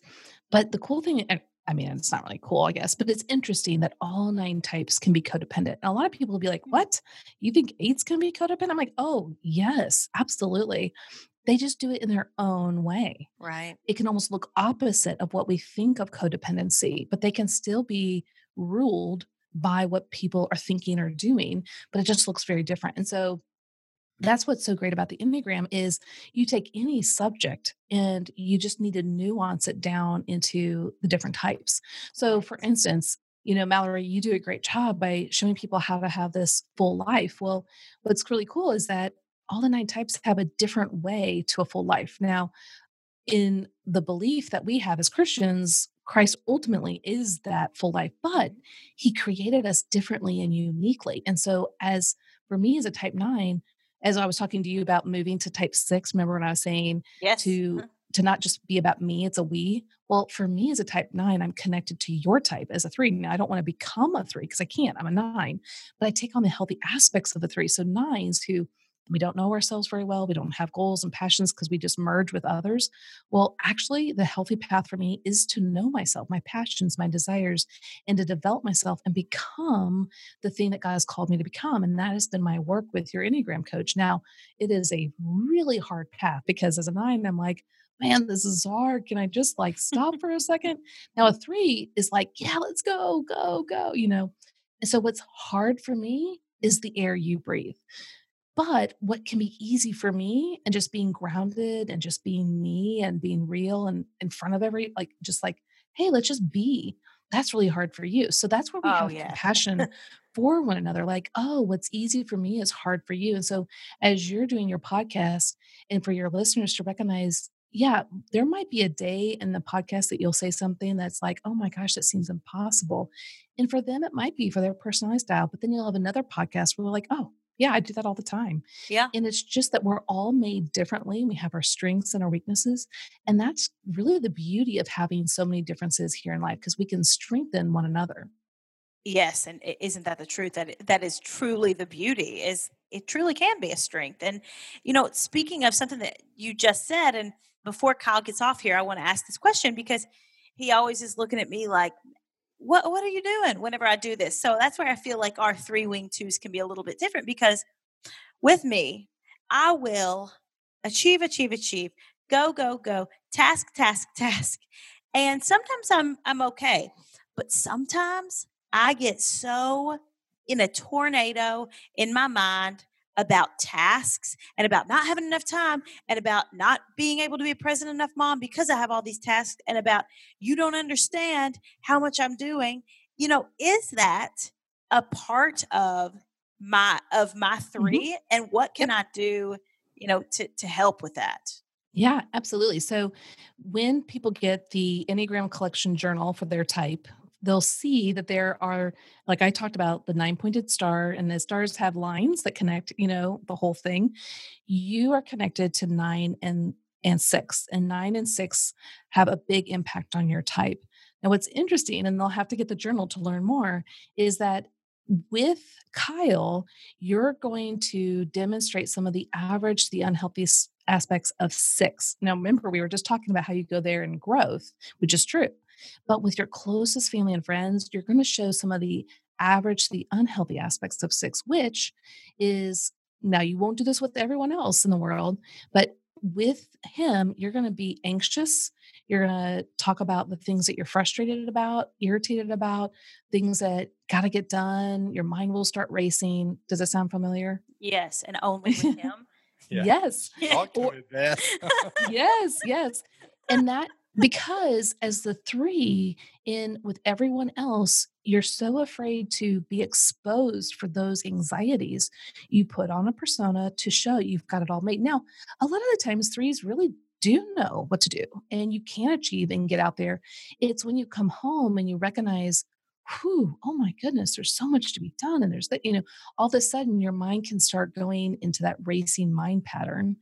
But the cool thing, I mean, it's not really cool, I guess, but it's interesting that all nine types can be codependent. And a lot of people will be like, mm. What? You think eight's can be codependent? I'm like, Oh, yes, absolutely. They just do it in their own way. Right. It can almost look opposite of what we think of codependency, but they can still be ruled by what people are thinking or doing, but it just looks very different. And so that's what's so great about the enneagram is you take any subject and you just need to nuance it down into the different types. So for instance you know mallory you do a great job by showing people how to have this full life. Well what's really cool is that all the nine types have a different way to a full life. Now in the belief that we have as christians christ ultimately is that full life but he created us differently and uniquely. And so as for me as a type 9 as I was talking to you about moving to type six, remember when I was saying yes. to uh-huh. to not just be about me, it's a we. Well, for me as a type nine, I'm connected to your type as a three. Now I don't want to become a three because I can't. I'm a nine, but I take on the healthy aspects of the three. So nines who we don't know ourselves very well. We don't have goals and passions because we just merge with others. Well, actually, the healthy path for me is to know myself, my passions, my desires, and to develop myself and become the thing that God has called me to become. And that has been my work with your Enneagram coach. Now, it is a really hard path because as a nine, I'm like, man, this is hard. Can I just like stop for a second? Now, a three is like, yeah, let's go, go, go, you know. And so, what's hard for me is the air you breathe. But what can be easy for me and just being grounded and just being me and being real and in front of every, like, just like, hey, let's just be. That's really hard for you. So that's where we oh, have yeah. compassion for one another. Like, oh, what's easy for me is hard for you. And so as you're doing your podcast and for your listeners to recognize, yeah, there might be a day in the podcast that you'll say something that's like, oh my gosh, that seems impossible. And for them, it might be for their personalized style. But then you'll have another podcast where they're like, oh, yeah, I do that all the time. Yeah. And it's just that we're all made differently. We have our strengths and our weaknesses. And that's really the beauty of having so many differences here in life because we can strengthen one another. Yes, and isn't that the truth? That that is truly the beauty. Is it truly can be a strength? And you know, speaking of something that you just said, and before Kyle gets off here, I want to ask this question because he always is looking at me like, what what are you doing whenever I do this? So that's where I feel like our three wing twos can be a little bit different because with me, I will achieve, achieve, achieve, go, go, go, task, task, task. And sometimes I'm I'm okay. But sometimes I get so in a tornado in my mind about tasks and about not having enough time and about not being able to be a present enough mom because I have all these tasks and about you don't understand how much I'm doing. You know, is that a part of my of my 3 mm-hmm. and what can yep. I do, you know, to to help with that? Yeah, absolutely. So when people get the Enneagram Collection Journal for their type, they'll see that there are, like I talked about, the nine pointed star, and the stars have lines that connect, you know, the whole thing. You are connected to nine and and six, and nine and six have a big impact on your type. Now, what's interesting, and they'll have to get the journal to learn more, is that with Kyle, you're going to demonstrate some of the average, the unhealthy aspects of six. Now, remember, we were just talking about how you go there in growth, which is true. But with your closest family and friends, you're going to show some of the average, the unhealthy aspects of six, which is now you won't do this with everyone else in the world, but with him, you're going to be anxious. You're going to talk about the things that you're frustrated about, irritated about, things that got to get done. Your mind will start racing. Does it sound familiar? Yes, and only with him. yeah. Yes. Talk to me, yes, yes. And that because as the three in with everyone else you're so afraid to be exposed for those anxieties you put on a persona to show you've got it all made now a lot of the times threes really do know what to do and you can achieve and get out there it's when you come home and you recognize whew, oh my goodness, there's so much to be done. And there's that, you know, all of a sudden your mind can start going into that racing mind pattern.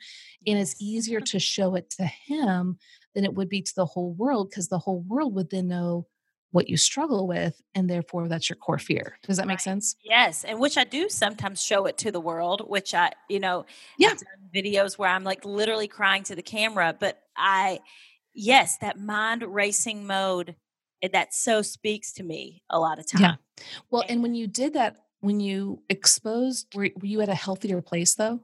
And it's easier to show it to him than it would be to the whole world because the whole world would then know what you struggle with and therefore that's your core fear. Does that make sense? Yes and which i do sometimes show it to the world which i you know yeah. videos where i'm like literally crying to the camera but i yes that mind racing mode eh, that so speaks to me a lot of time. Yeah well and, and when you did that when you exposed were, were you at a healthier place though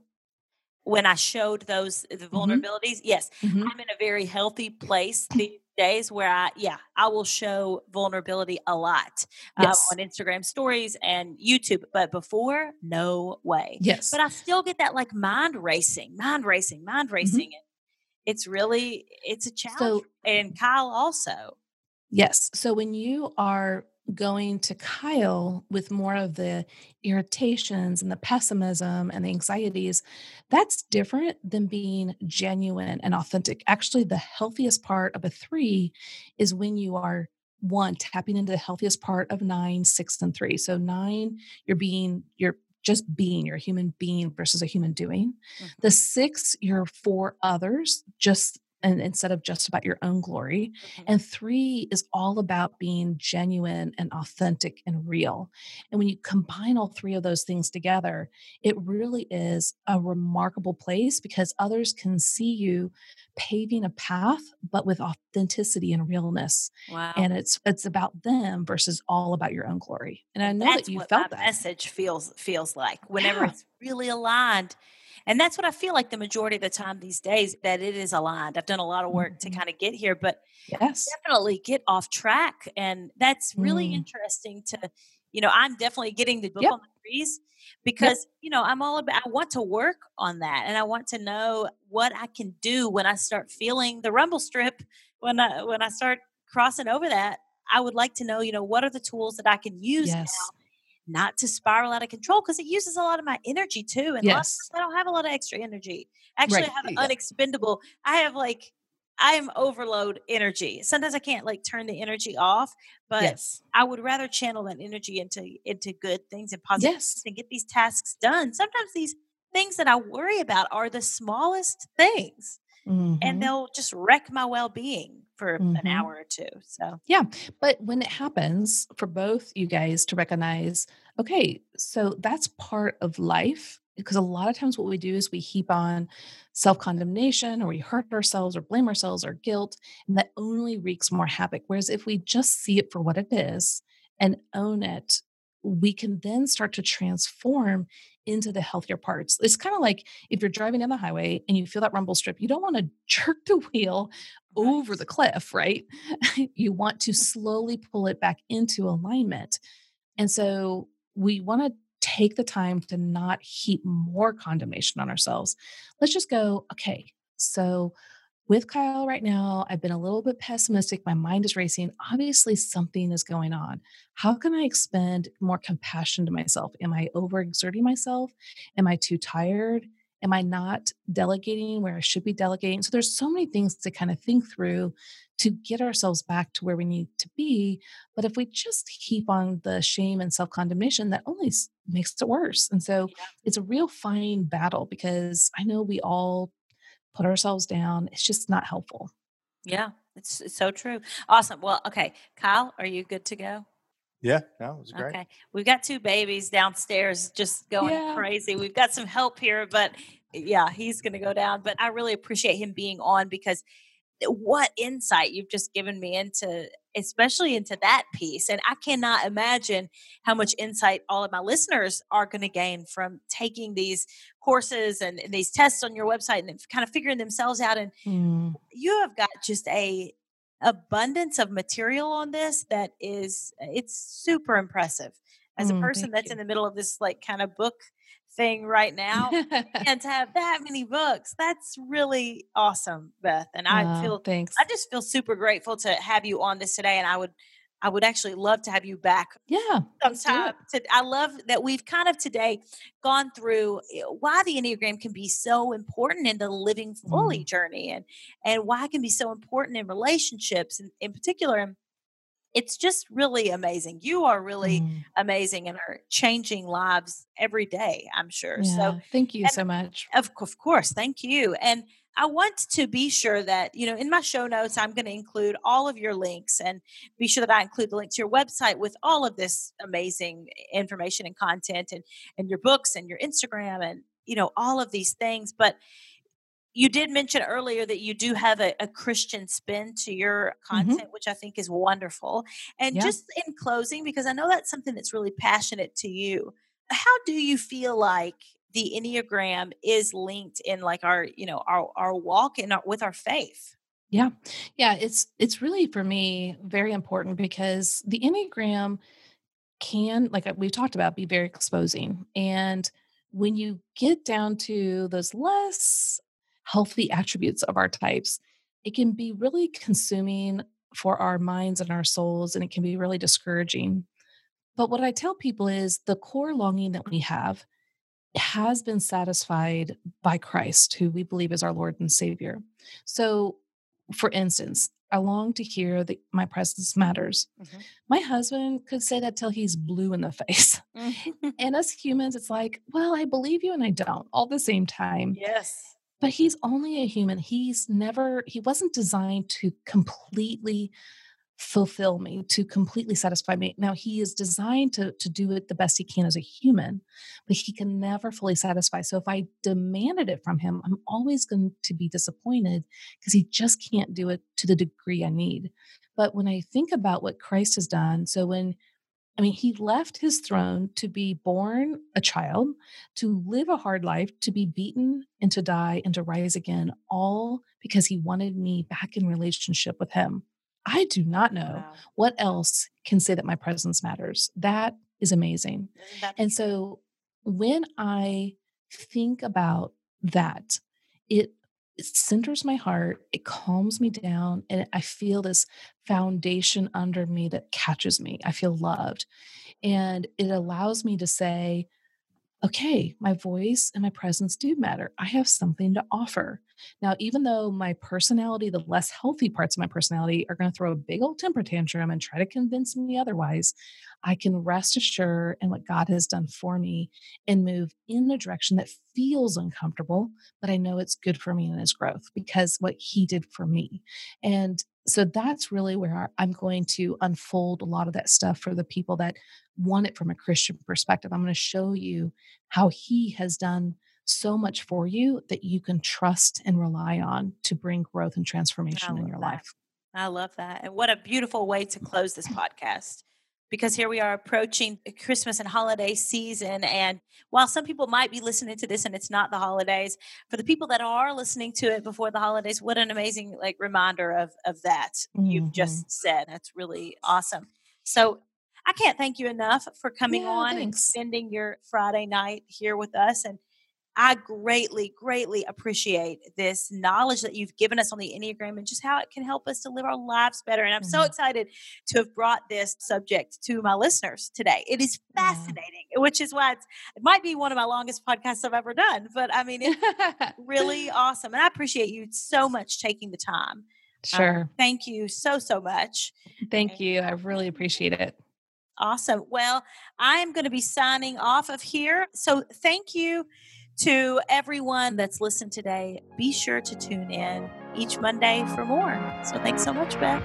when I showed those the mm-hmm. vulnerabilities. Mm-hmm. Yes, mm-hmm. I'm in a very healthy place these days where I yeah I will show vulnerability a lot uh, yes. uh, on Instagram stories and YouTube. But before, no way. Yes, but I still get that like mind racing, mind racing, mind mm-hmm. racing. Mm-hmm. It's really it's a challenge. So, and Kyle also. Yes. So when you are going to Kyle with more of the irritations and the pessimism and the anxieties, that's different than being genuine and authentic. Actually, the healthiest part of a three is when you are one tapping into the healthiest part of nine, six, and three. So, nine, you're being, you're just being, you're a human being versus a human doing. Mm-hmm. The six, you're for others, just and instead of just about your own glory. Mm-hmm. And three is all about being genuine and authentic and real. And when you combine all three of those things together, it really is a remarkable place because others can see you paving a path, but with authenticity and realness. Wow. And it's it's about them versus all about your own glory. And I know That's that you felt that message feels feels like whenever yeah. it's really aligned and that's what I feel like the majority of the time these days that it is aligned. I've done a lot of work mm-hmm. to kind of get here, but yes, definitely get off track. And that's really mm. interesting to, you know, I'm definitely getting the book yep. on the threes because, yep. you know, I'm all about, I want to work on that and I want to know what I can do when I start feeling the rumble strip, when I, when I start crossing over that. I would like to know, you know, what are the tools that I can use yes. now not to spiral out of control because it uses a lot of my energy too. And yes. I don't have a lot of extra energy. Actually, right. I have unexpendable. I have like I am overload energy. Sometimes I can't like turn the energy off, but yes. I would rather channel that energy into into good things and positive yes. and get these tasks done. Sometimes these things that I worry about are the smallest things. Mm-hmm. And they'll just wreck my well-being for mm-hmm. an hour or two. So, yeah. But when it happens for both you guys to recognize, okay, so that's part of life. Because a lot of times what we do is we heap on self condemnation or we hurt ourselves or blame ourselves or guilt, and that only wreaks more havoc. Whereas if we just see it for what it is and own it, we can then start to transform into the healthier parts. It's kind of like if you're driving down the highway and you feel that rumble strip, you don't want to jerk the wheel right. over the cliff, right? you want to slowly pull it back into alignment. And so we want to take the time to not heap more condemnation on ourselves. Let's just go, okay, so with Kyle right now, I've been a little bit pessimistic. My mind is racing. Obviously, something is going on. How can I expend more compassion to myself? Am I overexerting myself? Am I too tired? Am I not delegating where I should be delegating? So there's so many things to kind of think through to get ourselves back to where we need to be. But if we just keep on the shame and self condemnation, that only makes it worse. And so yeah. it's a real fine battle because I know we all put ourselves down. It's just not helpful. Yeah, it's, it's so true. Awesome. Well, okay. Kyle, are you good to go? Yeah, no, it was great. Okay. We've got two babies downstairs just going yeah. crazy. We've got some help here, but yeah, he's going to go down. But I really appreciate him being on because what insight you've just given me into especially into that piece and i cannot imagine how much insight all of my listeners are going to gain from taking these courses and, and, these tests on your website and kind of figuring themselves out and mm. you have got just a abundance of material on this that is it's super impressive as a mm, person that's you. in the middle of this like kind of book thing right now and to have that many books that's really awesome beth and i feel thanks i just feel super grateful to have you on this today and i would i would actually love to have you back yeah sometime to, i love that we've kind of today gone through eh, why the enneagram can be so important in the living fully mm. journey and and why it can be so important in relationships and in particular it's just really amazing. You are really mm. amazing and are changing lives every day, I'm sure. Yeah, so thank you so much. Of, of course. Thank you. And I want to be sure that, you know, in my show notes, I'm going to include all of your links and be sure that I include the link to your website with all of this amazing information and content and, and your books and your Instagram and, you know, all of these things. But you did mention earlier that you do have a, a Christian spin to your mm-hmm. content, mm-hmm. which I think is wonderful. And yeah. just in closing, because I know that's something that's really passionate to you, how do you feel like the Enneagram is linked in like our, you know, our our walk and with our faith? Yeah. Yeah, it's it's really for me very important because the Enneagram can like uh, we've talked about be very exposing and when you get down to those less healthy attributes of our types, it can be really consuming for our minds and our souls, and it can be really discouraging. But what I tell people is the core longing that we have has been satisfied by Christ, who we believe is our Lord and Savior. So, for instance, I long to hear that my presence matters. Mm-hmm. My husband could say that till he's blue in the face. Mm-hmm. and as humans, it's like, well, I believe you and I don't all the same time. Yes but he's only a human. He's never, he wasn't designed to completely fulfill me, to completely satisfy me. Now, he is designed to, to do it the best he can as a human, but he can never fully satisfy. So if I demanded it from him, I'm always going to be disappointed because he just can't do it to the degree I need. But when I think about what Christ has done, so when I mean, he left his throne to be born a child, to live a hard life, to be beaten and to die and to rise again, all because he wanted me back in relationship with him. I do not know wow. what else can say that my presence matters. That is amazing. Mm, and so when I think about that, it it centers my heart, it calms me down, and I feel this foundation under me that catches me. I feel loved. And it allows me to say, okay, my voice and my presence do matter. I have something to offer. Now, even though my personality, the less healthy parts of my personality, are going to throw a big old temper tantrum and try to convince me otherwise, I can rest assured in what God has done for me and move in a direction that feels uncomfortable, but I know it's good for me and His growth because what He did for me. And so that's really where I'm going to unfold a lot of that stuff for the people that want it from a Christian perspective. I'm going to show you how He has done so much for you that you can trust and rely on to bring growth and transformation in your that. life. I love that. And what a beautiful way to close this podcast because here we are approaching Christmas and holiday season. And while some people might be listening to this and it's not the holidays, for the people that are listening to it before the holidays, what an amazing like reminder of of that mm-hmm. you've just said. That's really awesome. So I can't thank you enough for coming yeah, on thanks. and spending your Friday night here with us. And I greatly, greatly appreciate this knowledge that you've given us on the Enneagram and just how it can help us to live our lives better. And I'm mm-hmm. so excited to have brought this subject to my listeners today. It is fascinating, yeah. which is why it might be one of my longest podcasts I've ever done. But I mean, it's really awesome. And I appreciate you so much taking the time. Sure. Um, thank you so, so much. Thank you. I really appreciate it. Awesome. Well, I am going to be signing off of here. So thank you to everyone that's listened today. Be sure to tune in each Monday for more. So thanks so much, Beth.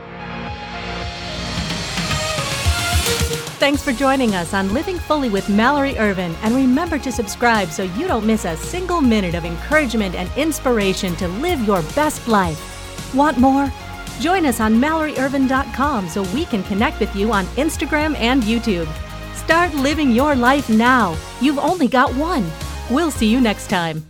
Thanks for joining us on Living Fully with Mallory Ervin. And remember to subscribe so you don't miss a single minute of encouragement and inspiration to live your best life. Want more? Join us on MalloryErvin.com so we can connect with you on Instagram and YouTube. Start living your life now. You've only got one. We'll see you next time.